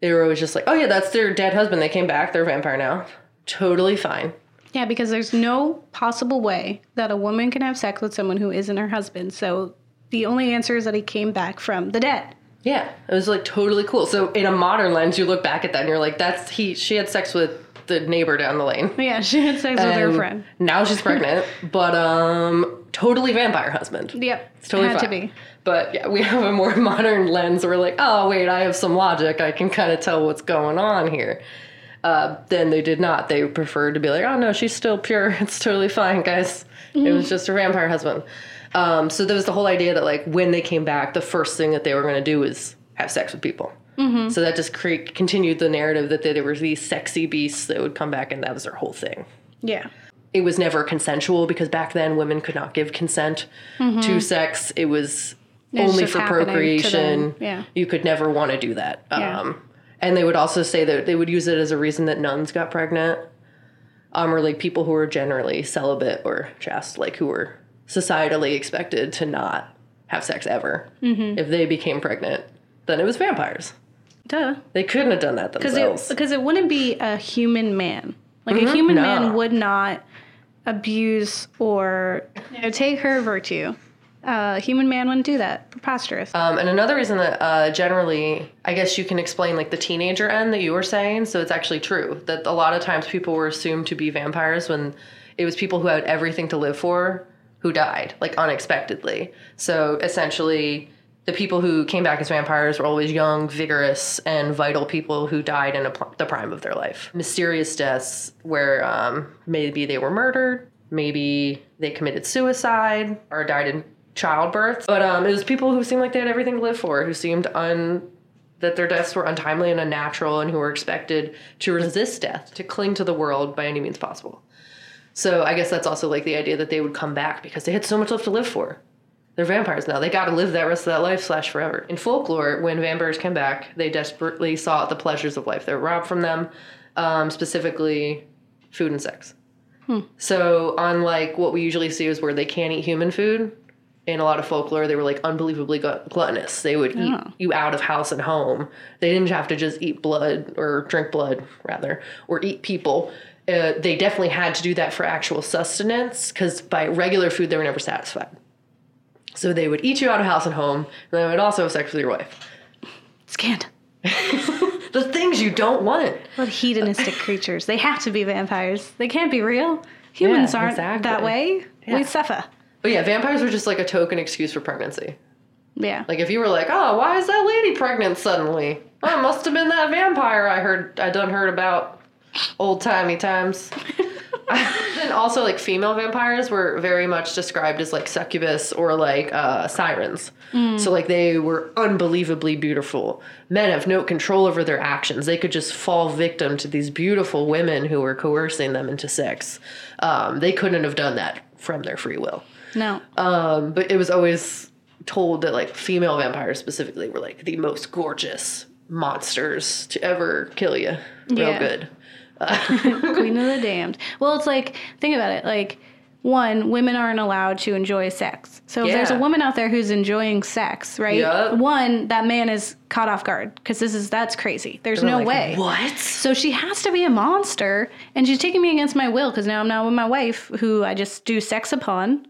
S1: they were always just like, oh yeah, that's their dead husband. They came back. They're a vampire now. Totally fine.
S2: Yeah, because there's no possible way that a woman can have sex with someone who isn't her husband. So the only answer is that he came back from the dead.
S1: Yeah, it was like totally cool. So in a modern lens, you look back at that and you're like, that's he. She had sex with the neighbor down the lane.
S2: Yeah, she had sex with her
S1: And
S2: friend.
S1: Now she's pregnant, (laughs) but um, totally vampire husband.
S2: Yep,
S1: It's totally
S2: had
S1: fine.
S2: to be.
S1: But yeah, we have a more (laughs) modern lens. Where we're like, oh wait, I have some logic. I can kind of tell what's going on here. Uh, then they did not. They preferred to be like, oh no, she's still pure. (laughs) It's totally fine, guys. It was just a vampire husband. Um, so there was the whole idea that like when they came back, the first thing that they were going to do was have sex with people. So that just cre- continued the narrative that they were these sexy beasts that would come back, and that was their whole thing
S2: Yeah.
S1: it was never consensual because back then women could not give consent to sex. It was
S2: Mm-hmm. It's
S1: only for procreation.
S2: Yeah.
S1: You could never want to do that.
S2: Yeah.
S1: Um, and they would also say that they would use it as a reason that nuns got pregnant, um, or like people who were generally celibate or chaste, like who were societally expected to not have sex ever.
S2: Mm-hmm.
S1: If they became pregnant, then it was vampires.
S2: Duh.
S1: They couldn't have done that themselves.
S2: because it wouldn't be a human man. Like a human
S1: No.
S2: man would not abuse or you know, take her virtue. Uh, a human man wouldn't do that. Preposterous.
S1: Um, and another reason that uh, generally, I guess you can explain like the teenager end that you were saying. So it's actually true that a lot of times people were assumed to be vampires when it was people who had everything to live for who died, like unexpectedly. So essentially, the people who came back as vampires were always young, vigorous, and vital people who died in pl- the prime of their life. Mysterious deaths where um, maybe they were murdered, maybe they committed suicide, or died in childbirth. But um, it was people who seemed like they had everything to live for, who seemed un that their deaths were untimely and unnatural, and who were expected to resist death, to cling to the world by any means possible. So I guess that's also like the idea that they would come back because they had so much left to live for. They're vampires now. They got to live that rest of that life slash forever. In folklore, when vampires came back, they desperately sought the pleasures of life. They were robbed from them, um, specifically food and sex. So unlike what we usually see is where they can't eat human food, in a lot of folklore, they were like unbelievably gluttonous. They would eat
S2: Oh.
S1: you out of house and home. They didn't have to just eat blood or drink blood, rather, or eat people. Uh, they definitely had to do that for actual sustenance because by regular food, they were never satisfied. So they would eat you out of house and home, and they would also have sex with your wife.
S2: Scandal. (laughs)
S1: The things you don't want.
S2: What hedonistic (laughs) creatures. They have to be vampires. They can't be real. Humans
S1: Yeah,
S2: aren't
S1: exactly.
S2: that way.
S1: Yeah.
S2: We suffer.
S1: But yeah, vampires were just like a token excuse for pregnancy.
S2: Yeah.
S1: Like if you were like, oh, why is that lady pregnant suddenly? Oh, it must have been that vampire I heard I done heard about old timey times. (laughs) (laughs) and also like female vampires were very much described as like succubus or like uh, sirens. So like they were unbelievably beautiful. Men have no control over their actions. They could just fall victim to these beautiful women who were coercing them into sex. Um, they couldn't have done that from their free will.
S2: no.
S1: Um, but it was always told that like female vampires specifically were like the most gorgeous monsters to ever kill you. Real
S2: Yeah.
S1: good. (laughs)
S2: Queen of the damned. Well, it's like, think about it. Like, one, women aren't allowed to enjoy sex. So if there's a woman out there who's enjoying sex, right?
S1: Yup.
S2: One, that man is caught off guard because this is that's crazy. There's
S1: They're
S2: no
S1: like,
S2: way.
S1: What?
S2: So she has to be a monster, and she's taking me against my will because now I'm not with my wife, who I just do sex upon.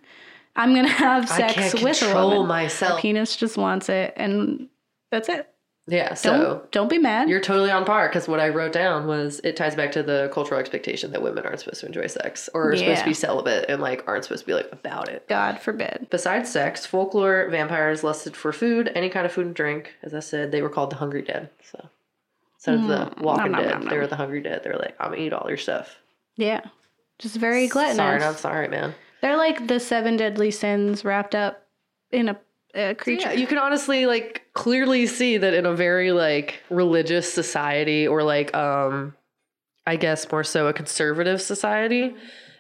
S2: I'm gonna have sex with a
S1: control
S2: woman.
S1: myself.
S2: My penis just wants it, and that's it.
S1: Yeah,
S2: Don't
S1: so
S2: don't be mad.
S1: you're totally on par because what I wrote down was it ties back to the cultural expectation that women aren't supposed to enjoy sex or are supposed to be celibate and like aren't supposed to be like about it.
S2: God forbid.
S1: Besides sex, folklore vampires lusted for food, any kind of food and drink. As I said, they were called the Hungry Dead. So instead of the Walking
S2: Mm, nom,
S1: Dead,
S2: nom,
S1: they were the Hungry Dead. They were like, I'm gonna eat all your stuff.
S2: Yeah, just very gluttonous.
S1: Sorry, not sorry, man.
S2: They're like the seven deadly sins wrapped up in a, a creature.
S1: Yeah, you can honestly like clearly see that in a very like religious society or like um I guess more so a conservative society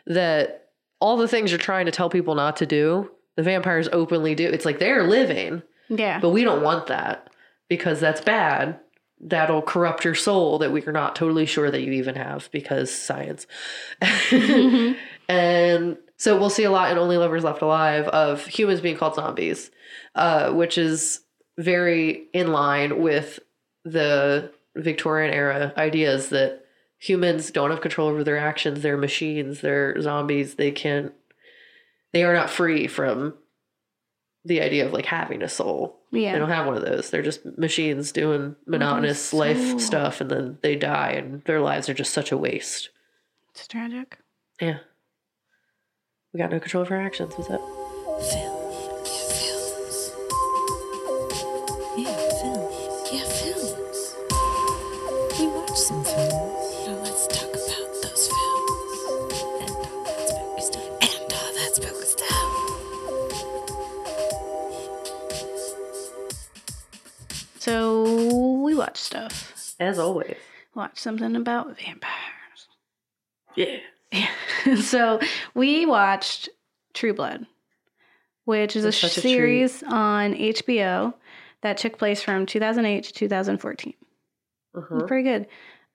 S1: that all the things you're trying to tell people not to do, the vampires openly do. It's like they're living,
S2: yeah.
S1: but we don't want that because that's bad. That'll corrupt your soul that we are not totally sure that you even have because science. (laughs) and so we'll see a lot in Only Lovers Left Alive of humans being called zombies, uh, which is very in line with the Victorian era ideas that humans don't have control over their actions. They're machines. They're zombies. They can't. They are not free from the idea of like having a soul.
S2: Yeah.
S1: They don't have one of those. They're just machines doing monotonous
S2: soul.
S1: life stuff, and then they die, and their lives are just such a waste.
S2: It's tragic.
S1: Yeah. We got no control of our actions. What's up?
S2: Watch stuff.
S1: As always.
S2: Watch something about vampires.
S1: Yeah. Yeah. (laughs)
S2: so we watched True Blood, which is a series on HBO that took place from 2008 to 2014.
S1: Uh-huh.
S2: Pretty good.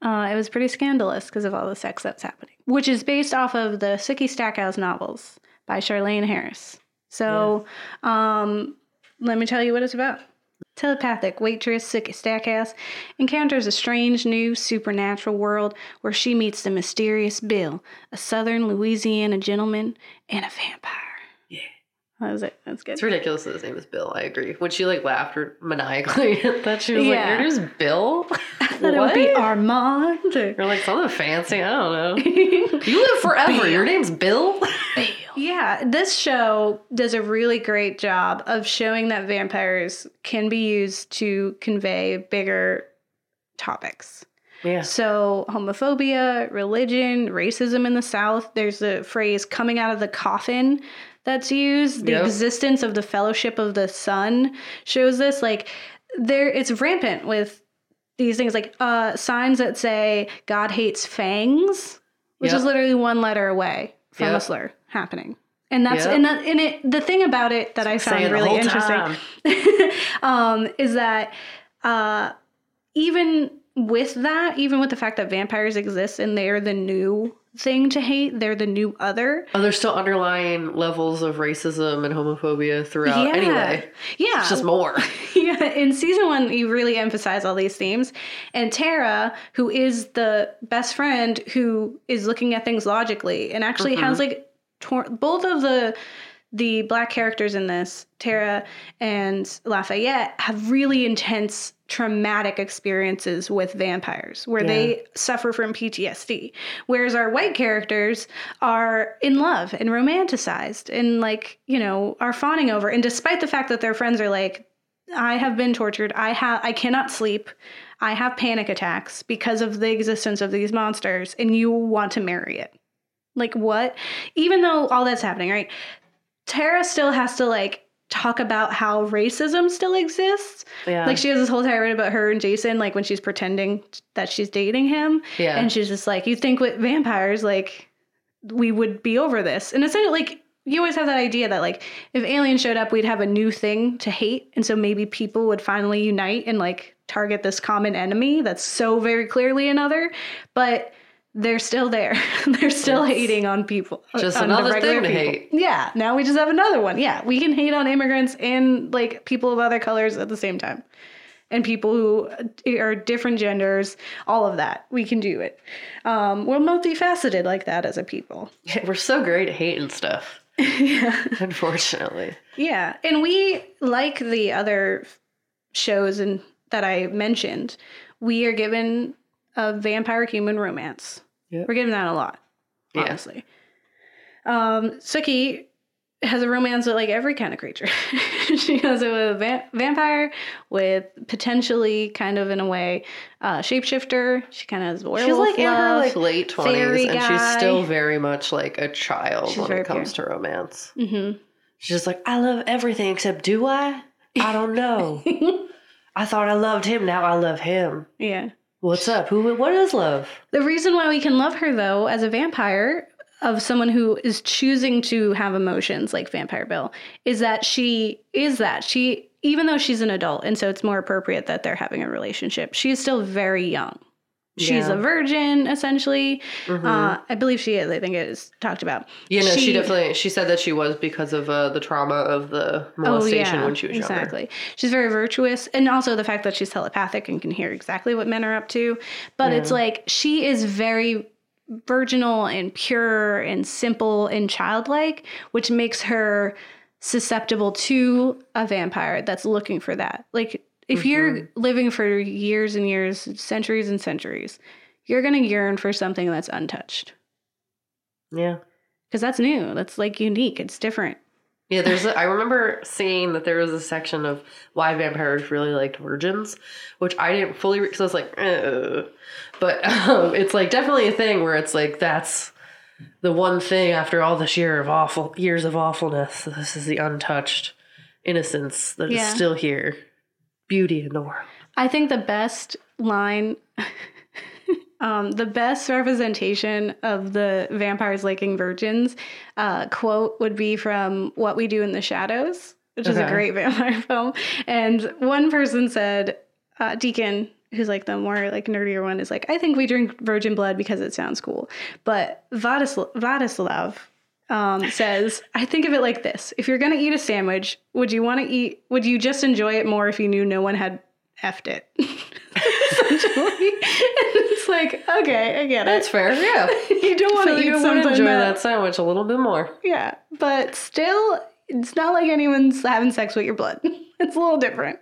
S2: Uh, it was pretty scandalous because of all the sex that's happening, which is based off of the Sookie Stackhouse novels by Charlaine Harris. So, um, let me tell you what it's about. Telepathic waitress Sookie Stackhouse encounters a strange new supernatural world where she meets the mysterious Bill, a southern Louisiana gentleman, and a vampire.
S1: Yeah.
S2: That was it. That's good.
S1: It's ridiculous that his name is Bill. I agree. When she like laughed maniacally (laughs) at that, she was
S2: Yeah.
S1: like, "Your name's Bill." (laughs)
S2: I thought it would be Armand. or-
S1: You're like something fancy. I don't know. (laughs) You live forever. Your name's Bill.
S2: Yeah, this show does a really great job of showing that vampires can be used to convey bigger topics.
S1: yeah.
S2: So, homophobia, religion, racism in the South. There's a phrase coming out of the coffin that's used. The
S1: Yep.
S2: existence of the Fellowship of the Sun shows this. Like, there, it's rampant with these things like uh, signs that say God hates fangs, which
S1: Yep.
S2: is literally one letter away from
S1: Yep.
S2: a slur happening. And that's
S1: Yep.
S2: and that and it the thing about it that I found really interesting (laughs) um, is that uh, even with that, even with the fact that vampires exist and they're the new thing to hate, they're the new other.
S1: Oh, there's still underlying levels of racism and homophobia throughout. Anyway,
S2: yeah,
S1: it's just more. (laughs)
S2: yeah. In season one, you really emphasize all these themes, and Tara, who is the best friend, who is looking at things logically, and actually has like tor- both of the the black characters in this, Tara and Lafayette, have really intense traumatic experiences with vampires where they suffer from PTSD. Whereas our white characters are in love and romanticized and like, you know, are fawning over. And despite the fact that their friends are like, I have been tortured. I have I cannot sleep. I have panic attacks because of the existence of these monsters and you want to marry it. Like what? Even though all that's happening, right? Tara still has to like talk about how racism still exists.
S1: Yeah.
S2: Like she has this whole tirade about her and Jason, like when she's pretending that she's dating him.
S1: Yeah.
S2: And she's just like, you think with vampires, like we would be over this. And it's like you always have that idea that like if aliens showed up, we'd have a new thing to hate. And so maybe people would finally unite and like target this common enemy that's so very clearly another. But they're still there. (laughs) they're still hating on people.
S1: Just
S2: on the
S1: another thing to
S2: people.
S1: hate.
S2: Yeah. Now we just have another one. Yeah. We can hate on immigrants and like people of other colors at the same time. And people who are different genders, all of that. We can do it. Um, we're multifaceted like that as a people. (laughs)
S1: We're so great at hating stuff. yeah. Unfortunately.
S2: Yeah, and we like the other shows and that I mentioned. We are given a vampire human romance.
S1: Yep.
S2: We're given that a lot,
S1: Yeah.
S2: honestly. Um, Sookie has a romance with like every kind of creature. (laughs) she has it with a va- vampire, with potentially kind of in a way uh, shapeshifter. She kind of has werewolf
S1: She's like in her like late twenties, and she's still very much like a child
S2: She's
S1: when it comes to romance.
S2: Mm-hmm.
S1: She's just like, I love everything except do I? I don't know. (laughs) I thought I loved him. Now I love him.
S2: Yeah.
S1: What's up? Who? What is love?
S2: The reason why we can love her, though, as a vampire, of someone who is choosing to have emotions like Vampire Bill, is that she is that. She, even though she's an adult, and so it's more appropriate that they're having a relationship, she is still very young. She's
S1: Yeah.
S2: a virgin, essentially.
S1: Mhm.
S2: Uh, I believe she is. I think it is talked about.
S1: yeah, no, she, definitely. She said that she was because of uh, the trauma of the molestation when she was younger.
S2: Oh, exactly. She's very virtuous, and also the fact that she's telepathic and can hear exactly what men are up to. But it's like she is very virginal and pure and simple and childlike, which makes her susceptible to a vampire that's looking for that. Like if you're living for years and years, centuries and centuries, you're gonna yearn for something that's untouched
S1: Yeah.
S2: because that's new. That's like unique. It's different.
S1: Yeah, there's. A, I remember seeing that there was a section of why vampires really liked virgins, which I didn't fully because I was like, Ugh. but um, it's like definitely a thing where it's like that's the one thing after all this year of awful years of awfulness. This is the untouched innocence that is
S2: Yeah.
S1: still here, beauty in the world.
S2: I think the best line, (laughs) um, the best representation of the vampires liking virgins uh, quote would be from What We Do in the Shadows, which is a great (laughs) vampire film. And one person said, uh, Deacon, who's like the more like nerdier one, is like, I think we drink virgin blood because it sounds cool. But Vladisl- Vladislav um, says, I think of it like this: If you're gonna eat a sandwich, would you want to eat? Would you just enjoy it more if you knew no one had effed it? (laughs) Essentially, it's like, okay, I get
S1: That's
S2: it.
S1: fair. Yeah, (laughs)
S2: You don't want
S1: so
S2: to eat
S1: you would
S2: something
S1: enjoy
S2: that,
S1: that sandwich a little bit more.
S2: yeah, but still, it's not like anyone's having sex with your blood. (laughs) it's a little different.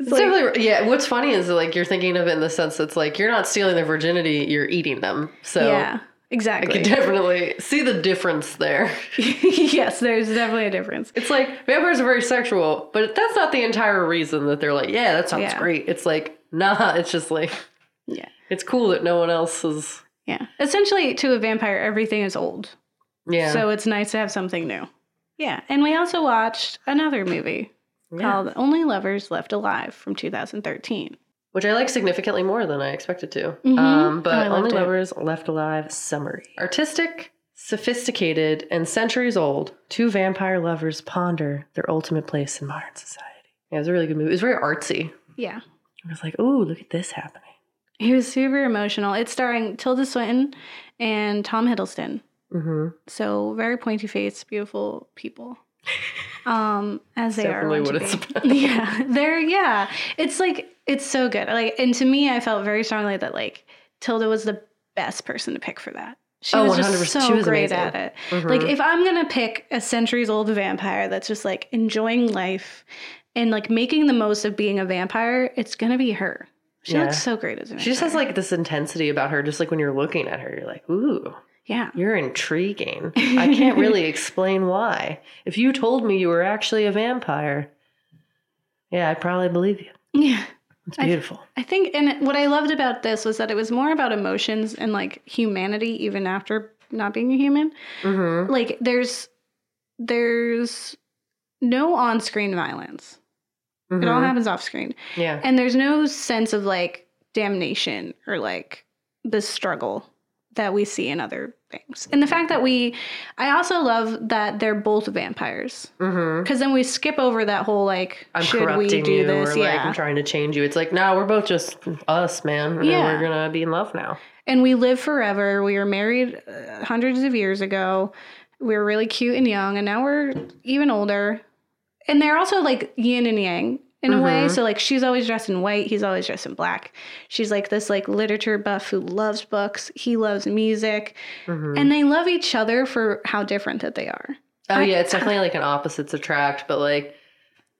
S2: It's
S1: It's
S2: like,
S1: definitely yeah. What's funny is like you're thinking of it in the sense that's like you're not stealing their virginity, you're eating them. So
S2: yeah,
S1: I
S2: exactly.
S1: can (laughs) definitely see the difference there.
S2: yes, there's definitely a difference.
S1: It's like vampires are very sexual, but that's not the entire reason that they're like, yeah, that sounds
S2: Yeah.
S1: great. It's like, nah, it's just like
S2: Yeah.
S1: it's cool that no one else is.
S2: Yeah. Essentially, to a vampire, everything is old.
S1: Yeah.
S2: So it's nice to have something new. Yeah. And we also watched another movie
S1: Yeah.
S2: called Only Lovers Left Alive from 2013.
S1: Which I like significantly more than I expected to.
S2: Mhm.
S1: Um,
S2: Oh,
S1: but
S2: loved
S1: Only
S2: it.
S1: Lovers Left Alive summary. Artistic, sophisticated, and centuries old, two vampire lovers ponder their ultimate place in modern society. Yeah, it was a really good movie. It was very artsy.
S2: Yeah.
S1: I was like, ooh, look at this happening.
S2: He was super emotional. It's starring Tilda Swinton and Tom Hiddleston.
S1: Mm-hmm.
S2: So very pointy faced, beautiful people. Um, as they
S1: Definitely
S2: are.
S1: what it's about. (laughs)
S2: Yeah. They're yeah. It's like it's so good. Like and to me I felt very strongly that like Tilda was the best person to pick for that. She
S1: Oh,
S2: was
S1: 100%.
S2: just so
S1: She was
S2: great
S1: amazing.
S2: at it.
S1: Mhm.
S2: Like if I'm gonna pick a centuries old vampire that's just like enjoying life and like making the most of being a vampire, it's gonna be her. She
S1: Yeah.
S2: looks so great as a vampire.
S1: She just has like this intensity about her, just like when you're looking at her, you're like, ooh,
S2: yeah.
S1: you're intriguing. (laughs) I can't really explain why. If you told me you were actually a vampire, yeah, I'd probably believe you.
S2: Yeah.
S1: It's
S2: I-
S1: beautiful.
S2: I think, and what I loved about this was that it was more about emotions and like humanity, even after not being a human.
S1: mm-hmm.
S2: Like, there's there's no on-screen violence. It all happens off-screen,
S1: Yeah.
S2: and there's no sense of like damnation or like the struggle that we see in other things. And the fact that we, I also love that they're both vampires
S1: Mm-hmm.
S2: because then we skip over that whole like,
S1: I'm
S2: should we do
S1: you,
S2: this?
S1: or like
S2: yeah.
S1: I'm trying to change you. It's like, no, we're both just us, man. And
S2: Yeah.
S1: we're gonna be in love now.
S2: and we live forever. We were married uh, hundreds of years ago. We were really cute and young, and now we're even older. And they're also like yin and yang in a way.
S1: Mhm.
S2: So like she's always dressed in white, he's always dressed in black. She's like this like literature buff who loves books. He loves music,
S1: Mhm.
S2: and they love each other for how different that they are.
S1: Oh yeah, it's definitely like an opposites attract, but like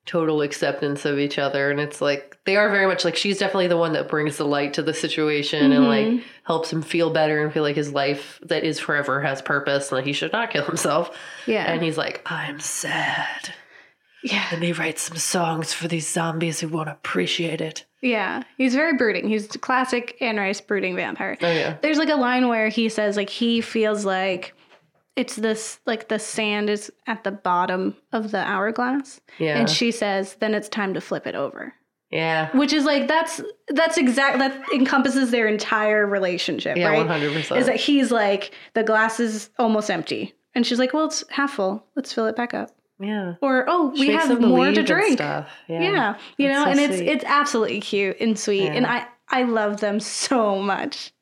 S1: total acceptance of each other. And it's like they are very much like she's definitely the one that brings the light to the situation and like helps him feel better and feel like his life that is forever has purpose and that he should not kill himself.
S2: Yeah.
S1: And he's like, I'm sad.
S2: Yeah.
S1: Let me write some songs for these zombies who won't appreciate it.
S2: Yeah. He's very brooding. He's the classic Anne Rice brooding vampire.
S1: Oh yeah.
S2: There's like a line where he says like he feels like it's this like the sand is at the bottom of the hourglass.
S1: Yeah.
S2: And she says, then it's time to flip it over.
S1: Yeah.
S2: Which is like that's that's exact that encompasses their entire relationship,
S1: Yeah,
S2: right?
S1: 100%.
S2: Is that he's like the glass is almost empty. And she's like, Well, it's half full. Let's fill it back up.
S1: Yeah.
S2: Or oh, we have more to drink.
S1: Stuff. Yeah.
S2: Yeah. You
S1: That's
S2: know,
S1: so
S2: and it's
S1: sweet.
S2: it's absolutely cute and sweet. And I I love them so much.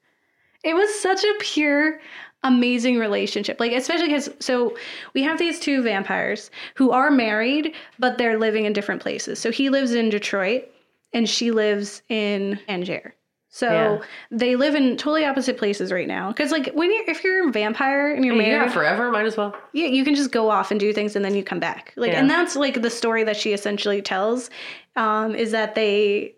S2: It was such a pure amazing relationship. Like especially cuz so we have these two vampires who are married but they're living in different places. So he lives in Detroit and she lives in Tangier. So
S1: Yeah.
S2: they live in totally opposite places right now. Because like when you're if you're a vampire and you're married,
S1: yeah, forever. Might as well.
S2: yeah, you can just go off and do things and then you come back. Like,
S1: Yeah.
S2: and that's like the story that she essentially tells, um, is that they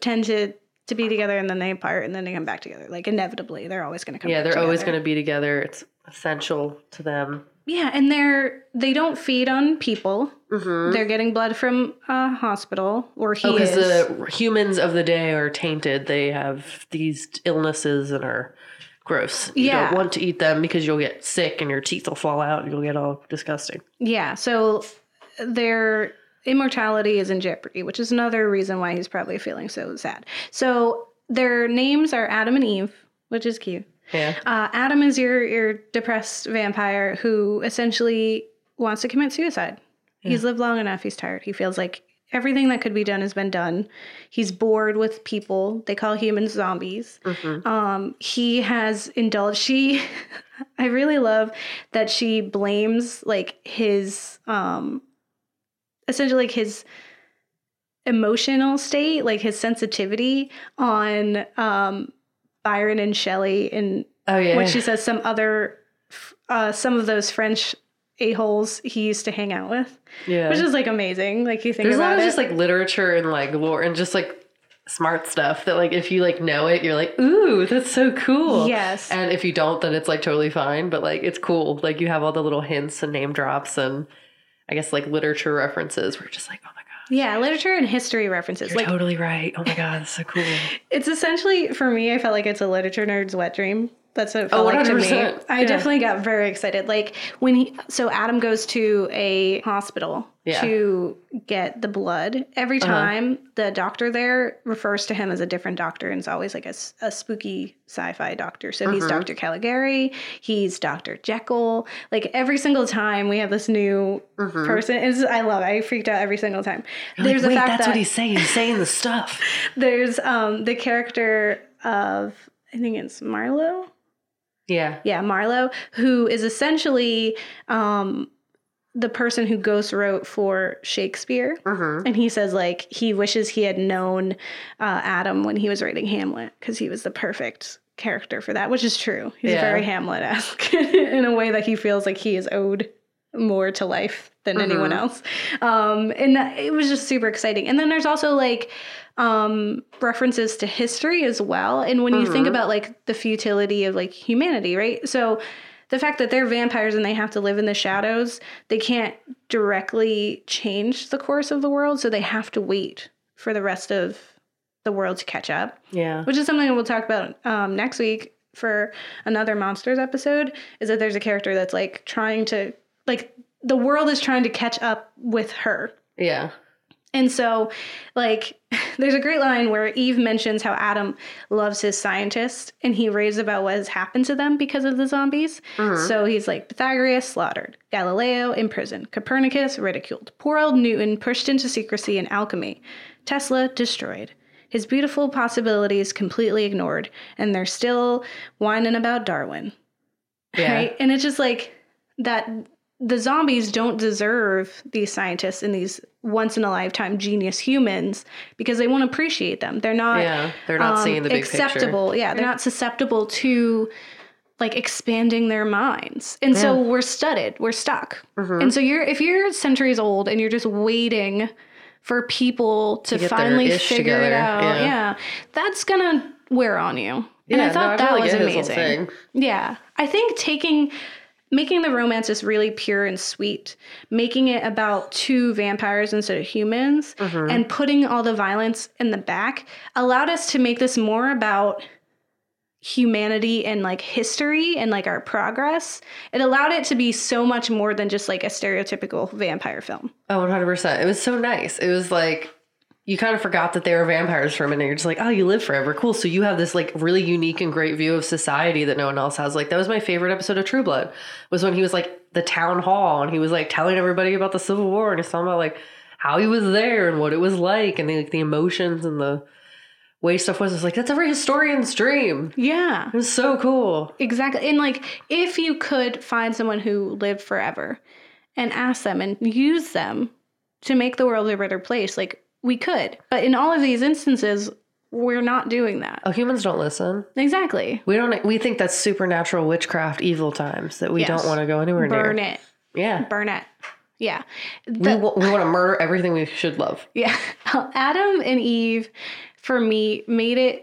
S2: tend to to be together and then they part and then they come back together. Like inevitably, they're always going to come.
S1: Yeah, they're always going to be together. It's essential to them.
S2: Yeah, and they're they don't feed on people.
S1: Mm-hmm.
S2: They're getting blood from a hospital, or he
S1: Oh, because
S2: is.
S1: the humans of the day are tainted. They have these illnesses and are gross. You
S2: Yeah.
S1: don't want to eat them because you'll get sick and your teeth will fall out and you'll get all disgusting.
S2: Yeah, so their immortality is in jeopardy, which is another reason why he's probably feeling so sad. So their names are Adam and Eve, which is cute.
S1: Yeah.
S2: Uh, Adam is your your depressed vampire who essentially wants to commit suicide. He's lived long enough. He's tired. He feels like everything that could be done has been done. He's bored with people. They call humans zombies. Um, he has indulged. She, (laughs) I really love that she blames like his, um, essentially like his emotional state, like his sensitivity on um, Byron and Shelley and
S1: Oh yeah.
S2: when she says some other, uh, some of those French a holes he used to hang out with,
S1: yeah.
S2: which is like amazing. Like you think
S1: There's a lot of
S2: it.
S1: just like literature and like lore and just like smart stuff that like if you like know it, you're like, ooh, that's so cool.
S2: Yes.
S1: And if you don't, then it's like totally fine. But like it's cool. Like you have all the little hints and name drops and I guess like literature references. We're just like, oh
S2: yeah, literature and history references.
S1: you're
S2: like
S1: totally right. Oh my god, that's so cool. (laughs)
S2: it's essentially for me. I felt like it's a literature nerd's wet dream. That's what it felt
S1: Oh,
S2: like to me. I
S1: Yeah.
S2: definitely got very excited. Like when he, so Adam goes to a hospital
S1: Yeah.
S2: to get the blood. Every
S1: Uh-huh.
S2: time the doctor there refers to him as a different doctor, and it's always like a, a spooky sci-fi doctor. So
S1: Uh-huh.
S2: he's Doctor Caligari, he's Doctor Jekyll. Like every single time we have this new person, it's, I love. it. I freaked out every single time.
S1: Uh-huh. You're
S2: There's
S1: like,
S2: the fact
S1: that's
S2: that
S1: what he's saying. He's saying the stuff. (laughs)
S2: there's um the character of I think it's Marlowe.
S1: Yeah.
S2: Yeah, Marlowe, who is essentially um the person who ghost wrote for Shakespeare.
S1: Mm-hmm.
S2: And he says like he wishes he had known uh, Adam when he was writing Hamlet because he was the perfect character for that, which is true. He's
S1: Yeah.
S2: very Hamlet-esque (laughs) in a way that he feels like he is owed more to life than anyone
S1: Mhm.
S2: else. Um, and that, it was just super exciting. And then there's also like um, references to history as well. And when you think
S1: Mhm.
S2: about like the futility of like humanity, right? So the fact that they're vampires and they have to live in the shadows, they can't directly change the course of the world. So they have to wait for the rest of the world to catch up,
S1: Yeah.
S2: which is something we'll talk about um, next week for another monsters episode. Is that there's a character that's like trying to, like, the world is trying to catch up with her.
S1: Yeah.
S2: And so, like, (laughs) there's a great line where Eve mentions how Adam loves his scientists and he raves about what has happened to them because of the zombies. Mm-hmm. So he's like, Pythagoras slaughtered, Galileo imprisoned, Copernicus ridiculed, poor old Newton pushed into secrecy and alchemy, Tesla destroyed. His beautiful possibilities completely ignored, and they're still whining about Darwin
S1: Yeah.
S2: right? And it's just like that the zombies don't deserve these scientists and these once in a lifetime genius humans because they won't appreciate them. They're not
S1: Yeah. They're not
S2: um,
S1: seeing the big picture.
S2: acceptable. Yeah, they're not susceptible to like expanding their minds. And so we're studded, we're stuck.
S1: Mm-hmm.
S2: And so you're if you're centuries old and you're just waiting for people to,
S1: get their
S2: finally
S1: ish
S2: figure it out,
S1: yeah.
S2: yeah. that's gonna wear on you. And
S1: Yeah,
S2: I thought
S1: no, I
S2: that
S1: feel like
S2: was
S1: his whole
S2: amazing.
S1: thing.
S2: Yeah. I think taking making the romance just really pure and sweet, making it about two vampires instead of humans,
S1: Mm-hmm.
S2: and putting all the violence in the back allowed us to make this more about humanity and like history and like our progress. It allowed it to be so much more than just like a stereotypical vampire film.
S1: Oh, 100%. It was so nice. It was like you kind of forgot that they were vampires for a minute. You're just like, oh, you live forever. Cool. So you have this like really unique and great view of society that no one else has. Like that was my favorite episode of True Blood was when he was like the town hall and he was like telling everybody about the Civil War and he's talking about like how he was there and what it was like and the, like the emotions and the way stuff was. It's like that's every historian's dream.
S2: Yeah.
S1: It was so cool.
S2: Exactly. And like if you could find someone who lived forever and ask them and use them to make the world a better place, like we could. But in all of these instances, we're not doing that.
S1: Oh, humans don't listen.
S2: Exactly.
S1: We don't. We think that's supernatural witchcraft, evil times that we
S2: Yes.
S1: don't want to go anywhere
S2: Burn
S1: near.
S2: Burn it.
S1: Yeah,
S2: Burn it. Yeah.
S1: we,
S2: The-
S1: wa- we want to murder everything we should love.
S2: Yeah. (laughs) Adam and Eve, for me, made it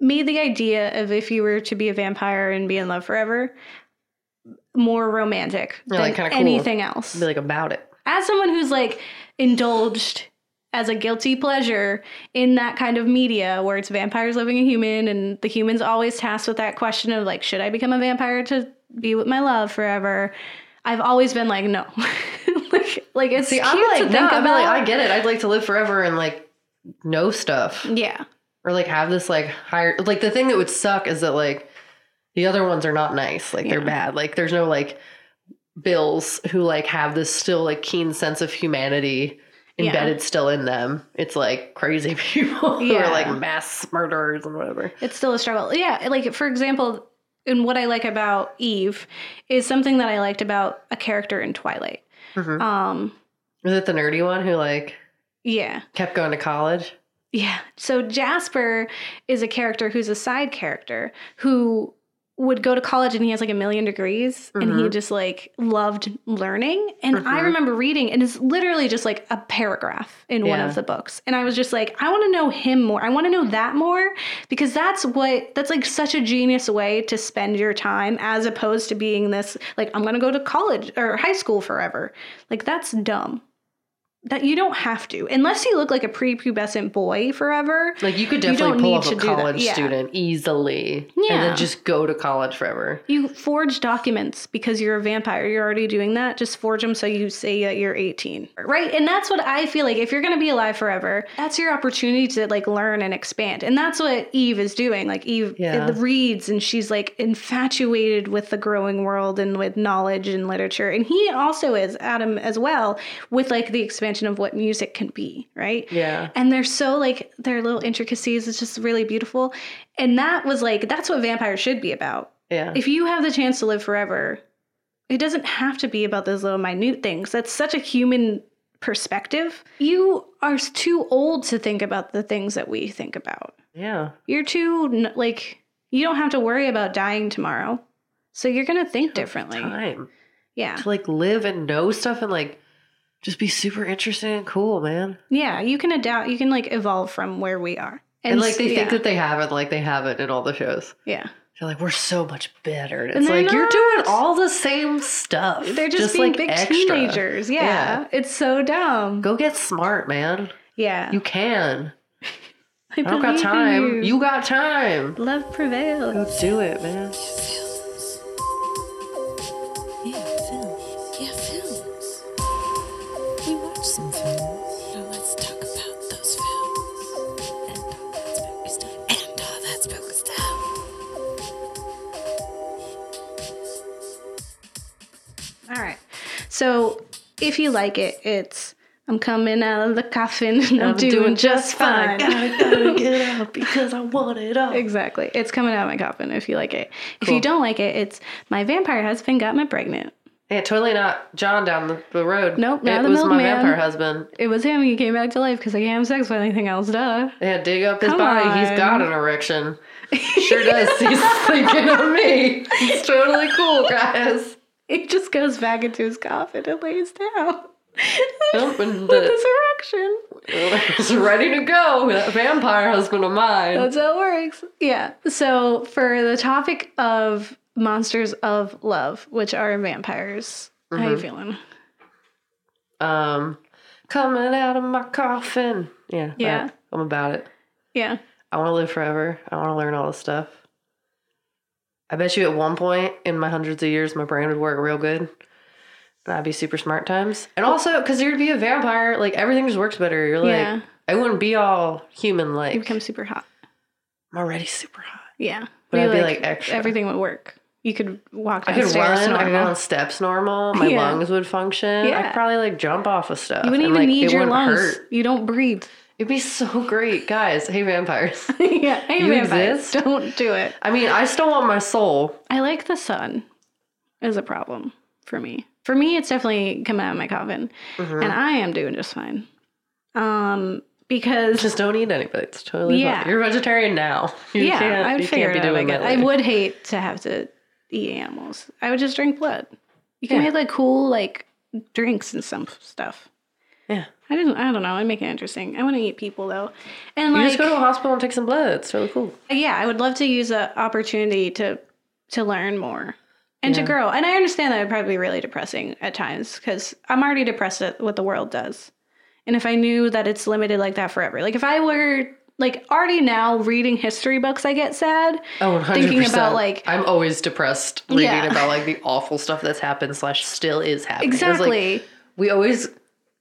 S2: made the idea of if you were to be a vampire and be in love forever more romantic
S1: Yeah,
S2: than
S1: like, cool.
S2: anything else.
S1: Be like about it.
S2: As someone who's like indulged as a guilty pleasure in that kind of media where it's vampires living a human and the human's always tasked with that question of like should I become a vampire to be with my love forever? I've always been like no. (laughs) like like it's
S1: See,
S2: cute
S1: I'm like,
S2: to
S1: no,
S2: think
S1: I'm
S2: about.
S1: like, I get it. I'd like to live forever and like know stuff
S2: yeah.
S1: or like have this like higher. Like the thing that would suck is that like the other ones are not nice. Like they're bad. Like there's no like bills who like have this still like keen sense of humanity
S2: Yeah.
S1: embedded still in them. It's like crazy (laughs) people who
S2: Yeah.
S1: are like mass murderers and whatever.
S2: It's still a struggle. Yeah, like for example, and what I like about Eve is something that I liked about a character in Twilight.
S1: Mhm.
S2: Um,
S1: Was it the nerdy one who like
S2: yeah,
S1: kept going to college?
S2: yeah. So Jasper is a character who's a side character who would go to college and he has like a million degrees and he
S1: Mhm.
S2: just like loved learning. And i
S1: Mhm.
S2: remember reading and it's literally just like a paragraph in one of the books. And i was just like i want to know him more. I want to know that more because that's what that's like such a genius way to spend your time as opposed to being this like i'm going to go to college or high school forever. Like that's dumb that you don't have to unless you look like a prepubescent boy forever
S1: Like you could
S2: You
S1: definitely
S2: don't
S1: pull off a college
S2: Yeah.
S1: student easily,
S2: yeah.
S1: and then just go to college forever.
S2: You forge documents because you're a vampire. You're already doing that. Just forge them so you say that you're 18. Right? And that's what I feel like if you're going to be alive forever, that's your opportunity to like learn and expand. And that's what Eve is doing. Like Eve
S1: Yeah.
S2: reads and she's like infatuated with the growing world and with knowledge and literature. And he also is Adam as well with like the expansion of what music can be, right?
S1: Yeah,
S2: and they're so like their little intricacies is just really beautiful. And that was like that's what vampires should be about.
S1: Yeah.
S2: if you have the chance to live forever it doesn't have to be about those little minute things. That's such a human perspective. You are too old to think about the things that we think about.
S1: Yeah.
S2: you're too like you don't have to worry about dying tomorrow. So you're gonna think differently.
S1: Time
S2: yeah.
S1: to like live and know stuff and like just be super interesting and cool, man.
S2: yeah you can adapt you can like evolve from where we are
S1: And, like they
S2: s-
S1: think that they have it, like they have it in all the shows.
S2: yeah
S1: They're like, we're so much better. And
S2: And
S1: it's
S2: they're
S1: like you're doing all the same stuff.
S2: They're just, being
S1: like
S2: big
S1: extra.
S2: teenagers. Yeah.
S1: Yeah.
S2: It's so dumb.
S1: Go get smart, man.
S2: yeah.
S1: You can. (laughs)
S2: I,
S1: I don't got time.
S2: You.
S1: You got time.
S2: Love prevails.
S1: Go do it, man.
S2: If you like it, it's I'm coming out of the coffin and I'm, doing, just fine.
S1: Gotta, gotta (laughs) get out because I want it all.
S2: exactly. It's coming out of my coffin if you like it. If
S1: Cool.
S2: you don't like it, it's my vampire husband got me pregnant.
S1: Yeah, totally not John down the, the road.
S2: Nope,
S1: it
S2: not the
S1: was my vampire husband.
S2: It was him. He came back to life because I can't have sex with anything else. Duh.
S1: Yeah, dig up his
S2: Come
S1: body. He's got an erection. (laughs) Sure does. He's thinking of me. It's totally cool, guys.
S2: He just goes back into his coffin and lays down.
S1: Nope, and (laughs) the-
S2: erection.
S1: He's (laughs) ready to go. That vampire husband of mine.
S2: That's how it works. Yeah. So for the topic of monsters of love, which are vampires, how
S1: Mm-hmm.
S2: you feeling?
S1: Um, coming out of my coffin. Yeah.
S2: Yeah.
S1: that. I'm about it.
S2: Yeah.
S1: I want to live forever. I want to learn all this stuff. I bet you at one point in my hundreds of years, my brain would work real good. And I'd be super smart times. And also, because you'd be a vampire, like everything just works better. You're like,
S2: Yeah.
S1: I wouldn't be all human like.
S2: You become super hot.
S1: I'm already super hot.
S2: Yeah.
S1: But I'd be, like, extra.
S2: Everything would work. You could walk
S1: I could run. I could go on steps normal. (laughs) My
S2: Yeah.
S1: lungs would function.
S2: Yeah.
S1: I'd probably like jump off of stuff.
S2: You wouldn't
S1: and,
S2: even
S1: like,
S2: need your lungs.
S1: hurt.
S2: You don't breathe.
S1: It'd be so great, guys. Hey, vampires. (laughs)
S2: yeah. Hey,
S1: You
S2: vampires,
S1: exist?
S2: Don't do it.
S1: I mean, I still want my soul.
S2: I like the sun is a problem for me. For me, it's definitely coming out of my coffin,
S1: Mm-hmm.
S2: and I am doing just fine. Um, because
S1: Just don't eat anybody. It's totally
S2: Yeah.
S1: fine. You're vegetarian now. You
S2: yeah,
S1: can't,
S2: I would
S1: you
S2: figure
S1: can't
S2: it
S1: be
S2: out. I,
S1: doing
S2: guess.
S1: that.
S2: I would hate to have to eat animals. I would just drink blood. You can
S1: Yeah.
S2: make like cool like drinks and some stuff.
S1: Yeah.
S2: I didn't. I don't know. I make it interesting. I want to eat people though, and
S1: You
S2: like
S1: just go to a hospital and take some blood. It's really cool.
S2: yeah, I would love to use an opportunity to to learn more and
S1: Yeah.
S2: to grow. And I understand that it would probably be really depressing at times because I'm already depressed at what the world does. And if I knew that it's limited like that forever, like if I were like already now reading history books, I get sad.
S1: Oh, 100%.
S2: Thinking about, like-
S1: I'm always depressed reading
S2: Yeah.
S1: about like the awful stuff that's happened slash still is happening. It's like,
S2: Exactly.
S1: we always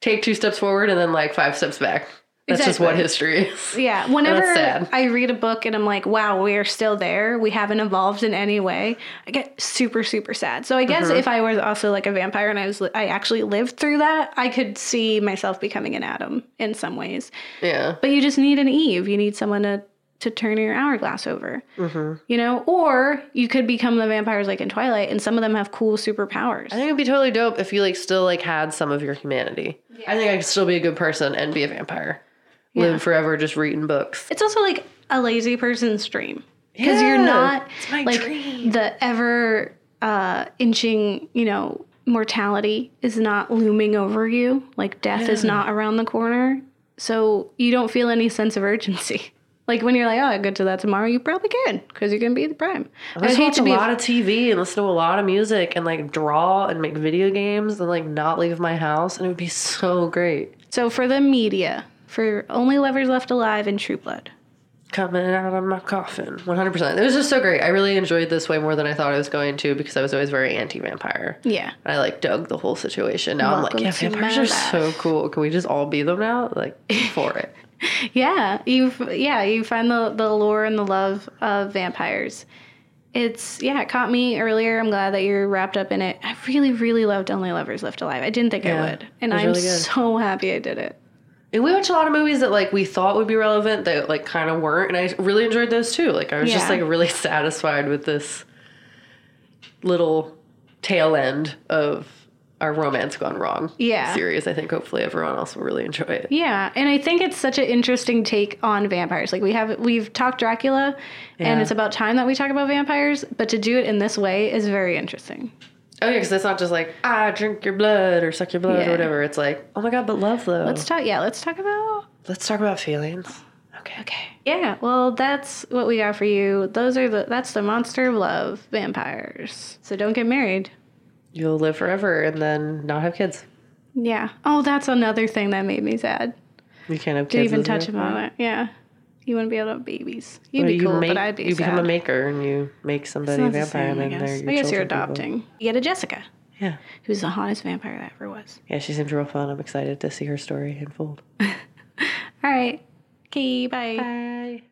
S1: take two steps forward and then like five steps back. That's just what history is. (laughs)
S2: Yeah, whenever. I read a book and I'm like, wow, we are still there. We haven't evolved in any way. I get super, super sad. So I guess
S1: Mm-hmm.
S2: if I was also like a vampire and I was, I actually lived through that, I could see myself becoming an Adam in some ways.
S1: Yeah.
S2: But you just need an Eve. You need someone to to turn your hourglass over.
S1: Mm-hmm.
S2: You know, or you could become the vampires like in Twilight, and some of them have cool superpowers.
S1: I think it'd be totally dope if you like still like had some of your humanity. I think I could still be a good person and be a vampire.
S2: Yeah.
S1: Live forever just reading books.
S2: It's also like a lazy person's dream because you're not like
S1: dream.
S2: the ever uh, inching, you know, mortality is not looming over you. Like death is not around the corner, so you don't feel any sense of urgency. Like when you're like, oh, I go to that tomorrow, you probably can because you're gonna be the prime.
S1: I just
S2: hate
S1: watch
S2: to
S1: a lot of TV and listen to a lot of music and like draw and make video games and like not leave my house and it would be so great.
S2: so for the media, for only lovers left alive and True Blood.
S1: Coming out of my coffin. 100%. It was just so great. I really enjoyed this way more than I thought I was going to because I was always very anti vampire.
S2: Yeah.
S1: I like dug the whole situation. Now I'm like, yeah, vampires are so cool. Can we just all be them now? Like, for it. (laughs) (laughs)
S2: Yeah, you've yeah you find the the lore and the love of vampires. It's yeah, it caught me earlier. I'm glad that you're wrapped up in it. I really really loved Only Lovers Left Alive. I didn't think
S1: Yeah,
S2: I would, and I'm
S1: really
S2: so happy I did it.
S1: And we watched a lot of movies that like we thought would be relevant that like kind of weren't, and I really enjoyed those too. Like I was just like really (laughs) satisfied with this little tail end of our romance gone wrong
S2: Yeah.
S1: series. I think hopefully everyone else will really enjoy it.
S2: Yeah, and I think it's such an interesting take on vampires. Like we have we've talked Dracula, and it's about time that we talk about vampires. But to do it in this way is very interesting.
S1: Oh yeah, because it's not just like ah drink your blood or suck your blood
S2: Yeah.
S1: or whatever. It's like oh my god, but love though.
S2: Let's talk. Yeah, let's talk about
S1: let's talk about feelings. Okay.
S2: Okay. Yeah, well, that's what we got for you. Those are the that's the monster of love vampires. So don't get married.
S1: You'll live forever and then not have kids.
S2: Yeah. Oh, that's another thing that made me sad.
S1: You can't have kids.
S2: Didn't even touch
S1: vampire.
S2: upon it. Yeah. You wouldn't be able to have babies. You'd
S1: Well,
S2: be
S1: you
S2: cool,
S1: make,
S2: but I'd be
S1: you become a maker and you make somebody a
S2: not the
S1: vampire
S2: same, I
S1: and then they're
S2: guess.
S1: your
S2: I guess you're
S1: children people.
S2: adopting. You get a Jessica,
S1: Yeah.
S2: who's the hottest vampire that ever was.
S1: Yeah, she seems real fun. I'm excited to see her story unfold. (laughs)
S2: All right. Okay, bye.
S1: Bye.